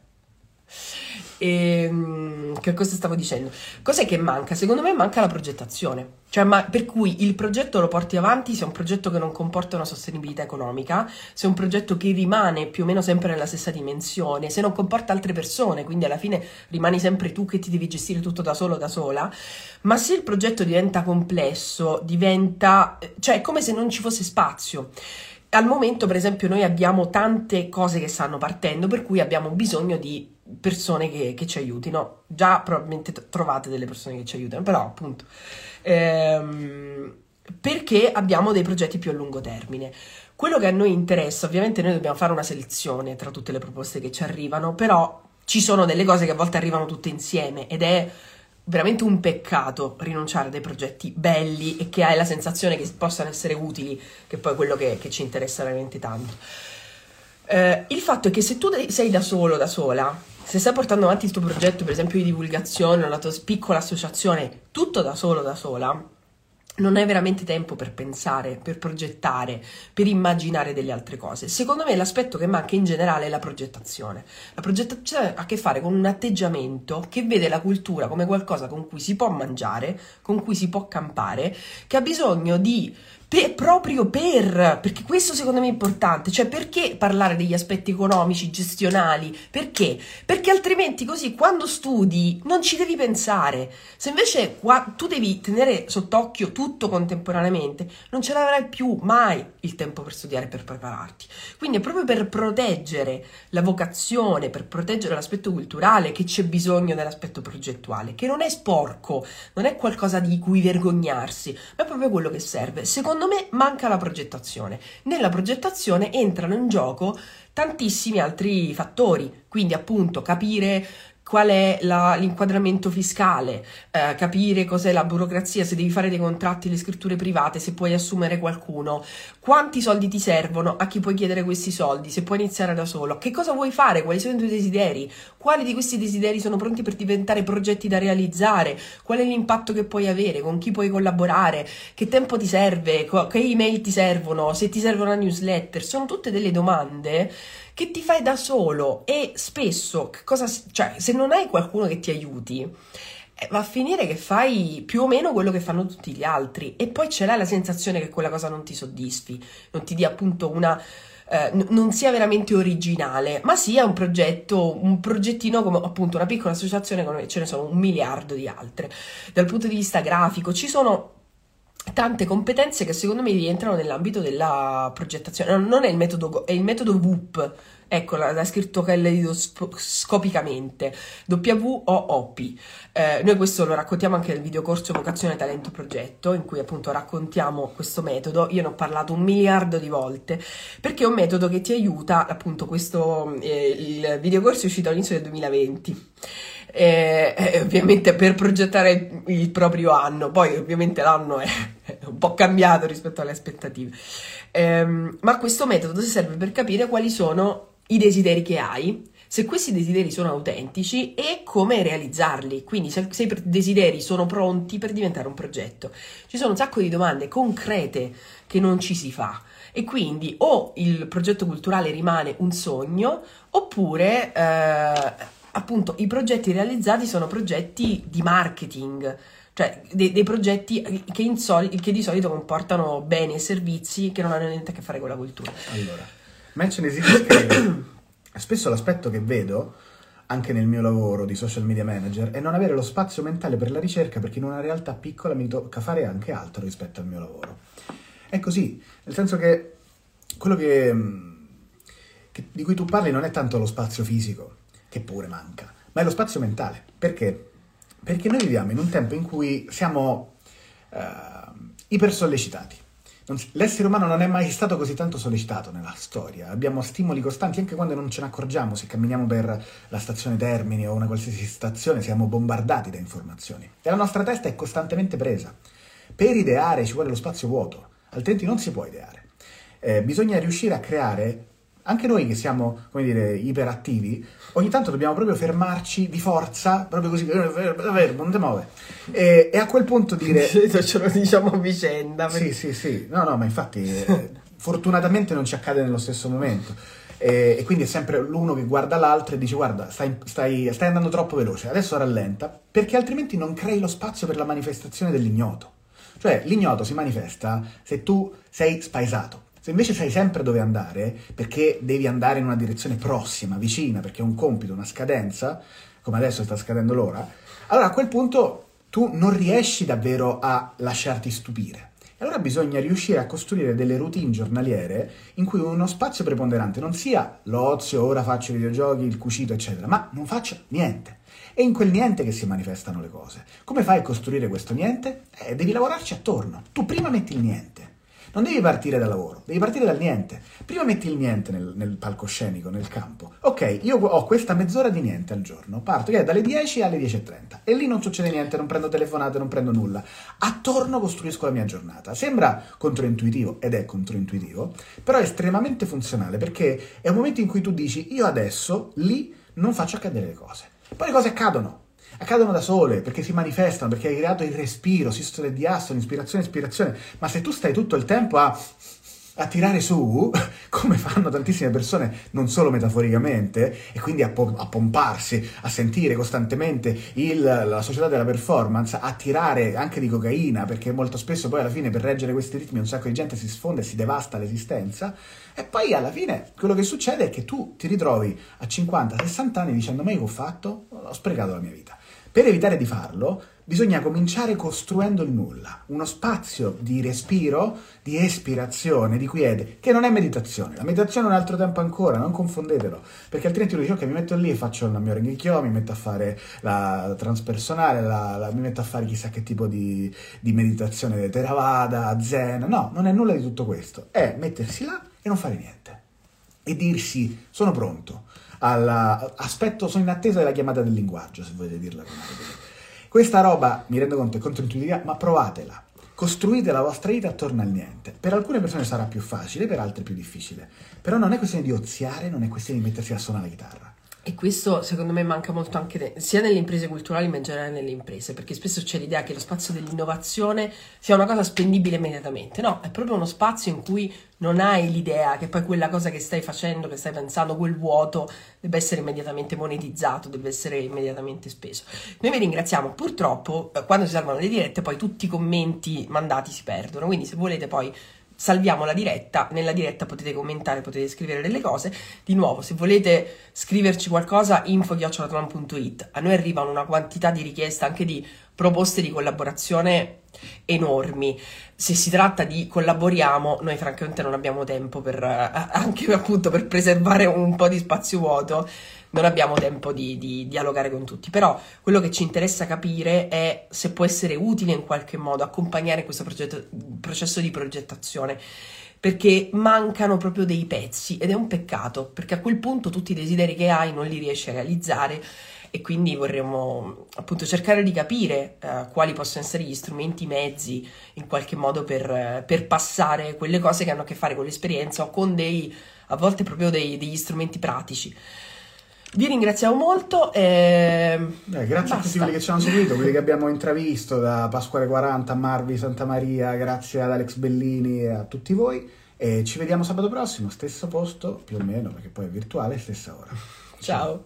Ehm, che cosa stavo dicendo? Cos'è che manca? Secondo me manca la progettazione. Cioè, ma, per cui il progetto lo porti avanti se è un progetto che non comporta una sostenibilità economica, se è un progetto che rimane più o meno sempre nella stessa dimensione, se non comporta altre persone, quindi alla fine rimani sempre tu che ti devi gestire tutto da solo da sola. Ma se il progetto diventa complesso, diventa. cioè è come se non ci fosse spazio. Al momento, per esempio, noi abbiamo tante cose che stanno partendo, per cui abbiamo bisogno di persone che, che ci aiutino. Già probabilmente trovate delle persone che ci aiutano, però appunto ehm, perché abbiamo dei progetti più a lungo termine. Quello che a noi interessa, ovviamente noi dobbiamo fare una selezione tra tutte le proposte che ci arrivano, però ci sono delle cose che a volte arrivano tutte insieme ed è veramente un peccato rinunciare a dei progetti belli e che hai la sensazione che possano essere utili, che poi è quello che, che ci interessa veramente tanto. Eh, il fatto è che se tu sei da solo, da sola, se stai portando avanti il tuo progetto, per esempio di divulgazione o la tua piccola associazione, tutto da solo, da sola, non hai veramente tempo per pensare, per progettare, per immaginare delle altre cose. Secondo me l'aspetto che manca in generale è la progettazione. La progettazione ha a che fare con un atteggiamento che vede la cultura come qualcosa con cui si può mangiare, con cui si può campare, che ha bisogno di per, proprio per, perché questo secondo me è importante, cioè perché parlare degli aspetti economici, gestionali, perché? Perché altrimenti così quando studi non ci devi pensare, se invece qua, tu devi tenere sott'occhio tutto contemporaneamente, non ce l'avrai più mai il tempo per studiare, per prepararti. Quindi è proprio per proteggere la vocazione, per proteggere l'aspetto culturale che c'è bisogno dell'aspetto progettuale, che non è sporco, non è qualcosa di cui vergognarsi, ma è proprio quello che serve. Secondo secondo me manca la progettazione. Nella progettazione entrano in gioco tantissimi altri fattori, quindi appunto capire qual è la, l'inquadramento fiscale, eh, capire cos'è la burocrazia, se devi fare dei contratti, le scritture private, se puoi assumere qualcuno, quanti soldi ti servono, a chi puoi chiedere questi soldi, se puoi iniziare da solo, che cosa vuoi fare, quali sono i tuoi desideri, quali di questi desideri sono pronti per diventare progetti da realizzare, qual è l'impatto che puoi avere, con chi puoi collaborare, che tempo ti serve, che email ti servono, se ti serve una newsletter, sono tutte delle domande che ti fai da solo e spesso, cosa, cioè, se non hai qualcuno che ti aiuti, eh, va a finire che fai più o meno quello che fanno tutti gli altri e poi ce l'hai la sensazione che quella cosa non ti soddisfi, non ti dia appunto una... Eh, non sia veramente originale, ma sia un progetto, un progettino come appunto una piccola associazione come ce ne sono un miliardo di altre. Dal punto di vista grafico ci sono tante competenze che secondo me rientrano nell'ambito della progettazione. Non è il metodo, è il metodo WOOP. Ecco, l'ha scritto Kelly scopicamente, W-O-O-P. Eh, noi questo lo raccontiamo anche nel videocorso Vocazione Talento Progetto, in cui appunto raccontiamo questo metodo. Io ne ho parlato un miliardo di volte, perché è un metodo che ti aiuta, appunto, questo, eh, il videocorso è uscito all'inizio del 2020 eh, ovviamente per progettare il proprio anno, poi ovviamente l'anno è, un po' cambiato rispetto alle aspettative, eh, ma questo metodo serve per capire quali sono i desideri che hai, se questi desideri sono autentici e come realizzarli, quindi se, se i desideri sono pronti per diventare un progetto. Ci sono un sacco di domande concrete che non ci si fa. E quindi o il progetto culturale rimane un sogno oppure eh, appunto i progetti realizzati sono progetti di marketing, cioè dei, dei progetti che, soli, che, di solito comportano beni e servizi che non hanno niente a che fare con la cultura. Allora, mention esiste spesso l'aspetto che vedo anche nel mio lavoro di social media manager è non avere lo spazio mentale per la ricerca perché in una realtà piccola mi tocca fare anche altro rispetto al mio lavoro. È così, nel senso che quello che, che, di cui tu parli non è tanto lo spazio fisico, che pure manca, ma è lo spazio mentale. Perché? Perché noi viviamo in un tempo in cui siamo uh, iper sollecitati. L'essere umano non è mai stato così tanto sollecitato nella storia. Abbiamo stimoli costanti anche quando non ce ne accorgiamo. Se camminiamo per la stazione Termini o una qualsiasi stazione, siamo bombardati da informazioni. E la nostra testa è costantemente presa. Per ideare ci vuole lo spazio vuoto, altrimenti non si può ideare. Eh, bisogna riuscire a creare anche noi che siamo, come dire, iperattivi, ogni tanto dobbiamo proprio fermarci di forza, proprio così, fermo, non ti muove. E, e, a quel punto dire... Ce lo diciamo a vicenda. Perché... Sì, sì, sì. No, no, ma infatti eh, fortunatamente non ci accade nello stesso momento. E, e, quindi è sempre l'uno che guarda l'altro e dice guarda, stai, stai, stai andando troppo veloce, adesso rallenta, perché altrimenti non crei lo spazio per la manifestazione dell'ignoto. Cioè, l'ignoto si manifesta se tu sei spaesato se invece sai sempre dove andare, perché devi andare in una direzione prossima, vicina, perché è un compito, una scadenza, come adesso sta scadendo l'ora, allora a quel punto tu non riesci davvero a lasciarti stupire. E allora bisogna riuscire a costruire delle routine giornaliere in cui uno spazio preponderante non sia l'ozio, ora faccio i videogiochi, il cucito, eccetera, ma non faccio niente. È in quel niente che si manifestano le cose. Come fai a costruire questo niente? Eh, devi lavorarci attorno. Tu prima metti il niente. Non devi partire dal lavoro, devi partire dal niente. Prima metti il niente nel, nel palcoscenico, nel campo. Ok, io ho questa mezz'ora di niente al giorno, parto che è dalle 10 alle 10.30 e lì non succede niente, non prendo telefonate, non prendo nulla. Attorno costruisco la mia giornata. Sembra controintuitivo ed è controintuitivo, però è estremamente funzionale perché è un momento in cui tu dici io adesso lì non faccio accadere le cose. Poi le cose accadono, accadono da sole, perché si manifestano, perché hai creato il respiro, sistole di asso, ispirazione, ispirazione. Ma se tu stai tutto il tempo a, a tirare su, come fanno tantissime persone, non solo metaforicamente, e quindi a, po- a pomparsi, a sentire costantemente il, la società della performance, a tirare anche di cocaina, perché molto spesso poi alla fine per reggere questi ritmi un sacco di gente si sfonda e si devasta l'esistenza, e poi alla fine quello che succede è che tu ti ritrovi a 50-60 anni dicendo ma io ho fatto? Ho sprecato la mia vita. Per evitare di farlo, bisogna cominciare costruendo il nulla, uno spazio di respiro, di espirazione, di quiete, che non è meditazione. La meditazione è un altro tempo ancora, non confondetelo, perché altrimenti tu dici ok, mi metto lì e faccio il mio ringhicchio, mi metto a fare la transpersonale, la, la, mi metto a fare chissà che tipo di, di meditazione, Theravada, Zen. No, non è nulla di tutto questo. È mettersi là e non fare niente. E dirsi sono pronto alla, aspetto, sono in attesa della chiamata del linguaggio, se volete dirla come Questa roba, mi rendo conto, è controintuitiva, ma provatela. Costruite la vostra vita attorno al niente. Per alcune persone sarà più facile, per altre più difficile. Però non è questione di oziare, non è questione di mettersi a suonare la chitarra. E questo secondo me manca molto anche de- sia nelle imprese culturali ma in generale nelle imprese, perché spesso c'è l'idea che lo spazio dell'innovazione sia una cosa spendibile immediatamente. No, è proprio uno spazio in cui non hai l'idea che poi quella cosa che stai facendo, che stai pensando, quel vuoto, debba essere immediatamente monetizzato, deve essere immediatamente speso. Noi vi ringraziamo, purtroppo eh, quando si salvano le dirette poi tutti i commenti mandati si perdono, quindi se volete poi salviamo la diretta, nella diretta potete commentare, potete scrivere delle cose. Di nuovo, se volete scriverci qualcosa, info.it. A noi arrivano una quantità di richieste anche di proposte di collaborazione enormi. Se si tratta di collaboriamo, noi francamente non abbiamo tempo per anche appunto per preservare un po' di spazio vuoto non abbiamo tempo di, di, dialogare con tutti, però quello che ci interessa capire è se può essere utile in qualche modo accompagnare questo progetto, processo di progettazione perché mancano proprio dei pezzi ed è un peccato perché a quel punto tutti i desideri che hai non li riesci a realizzare e quindi vorremmo appunto cercare di capire eh, quali possono essere gli strumenti, i mezzi in qualche modo per, per, passare quelle cose che hanno a che fare con l'esperienza o con dei a volte proprio dei, degli strumenti pratici. Vi ringraziamo molto. E... Eh, grazie Basta. a tutti quelli che ci hanno seguito, quelli che abbiamo intravisto da Pasquale 40 a Marvi Santa Maria, grazie ad Alex Bellini e a tutti voi. E ci vediamo sabato prossimo, stesso posto più o meno, perché poi è virtuale, stessa ora. Ciao. Ciao.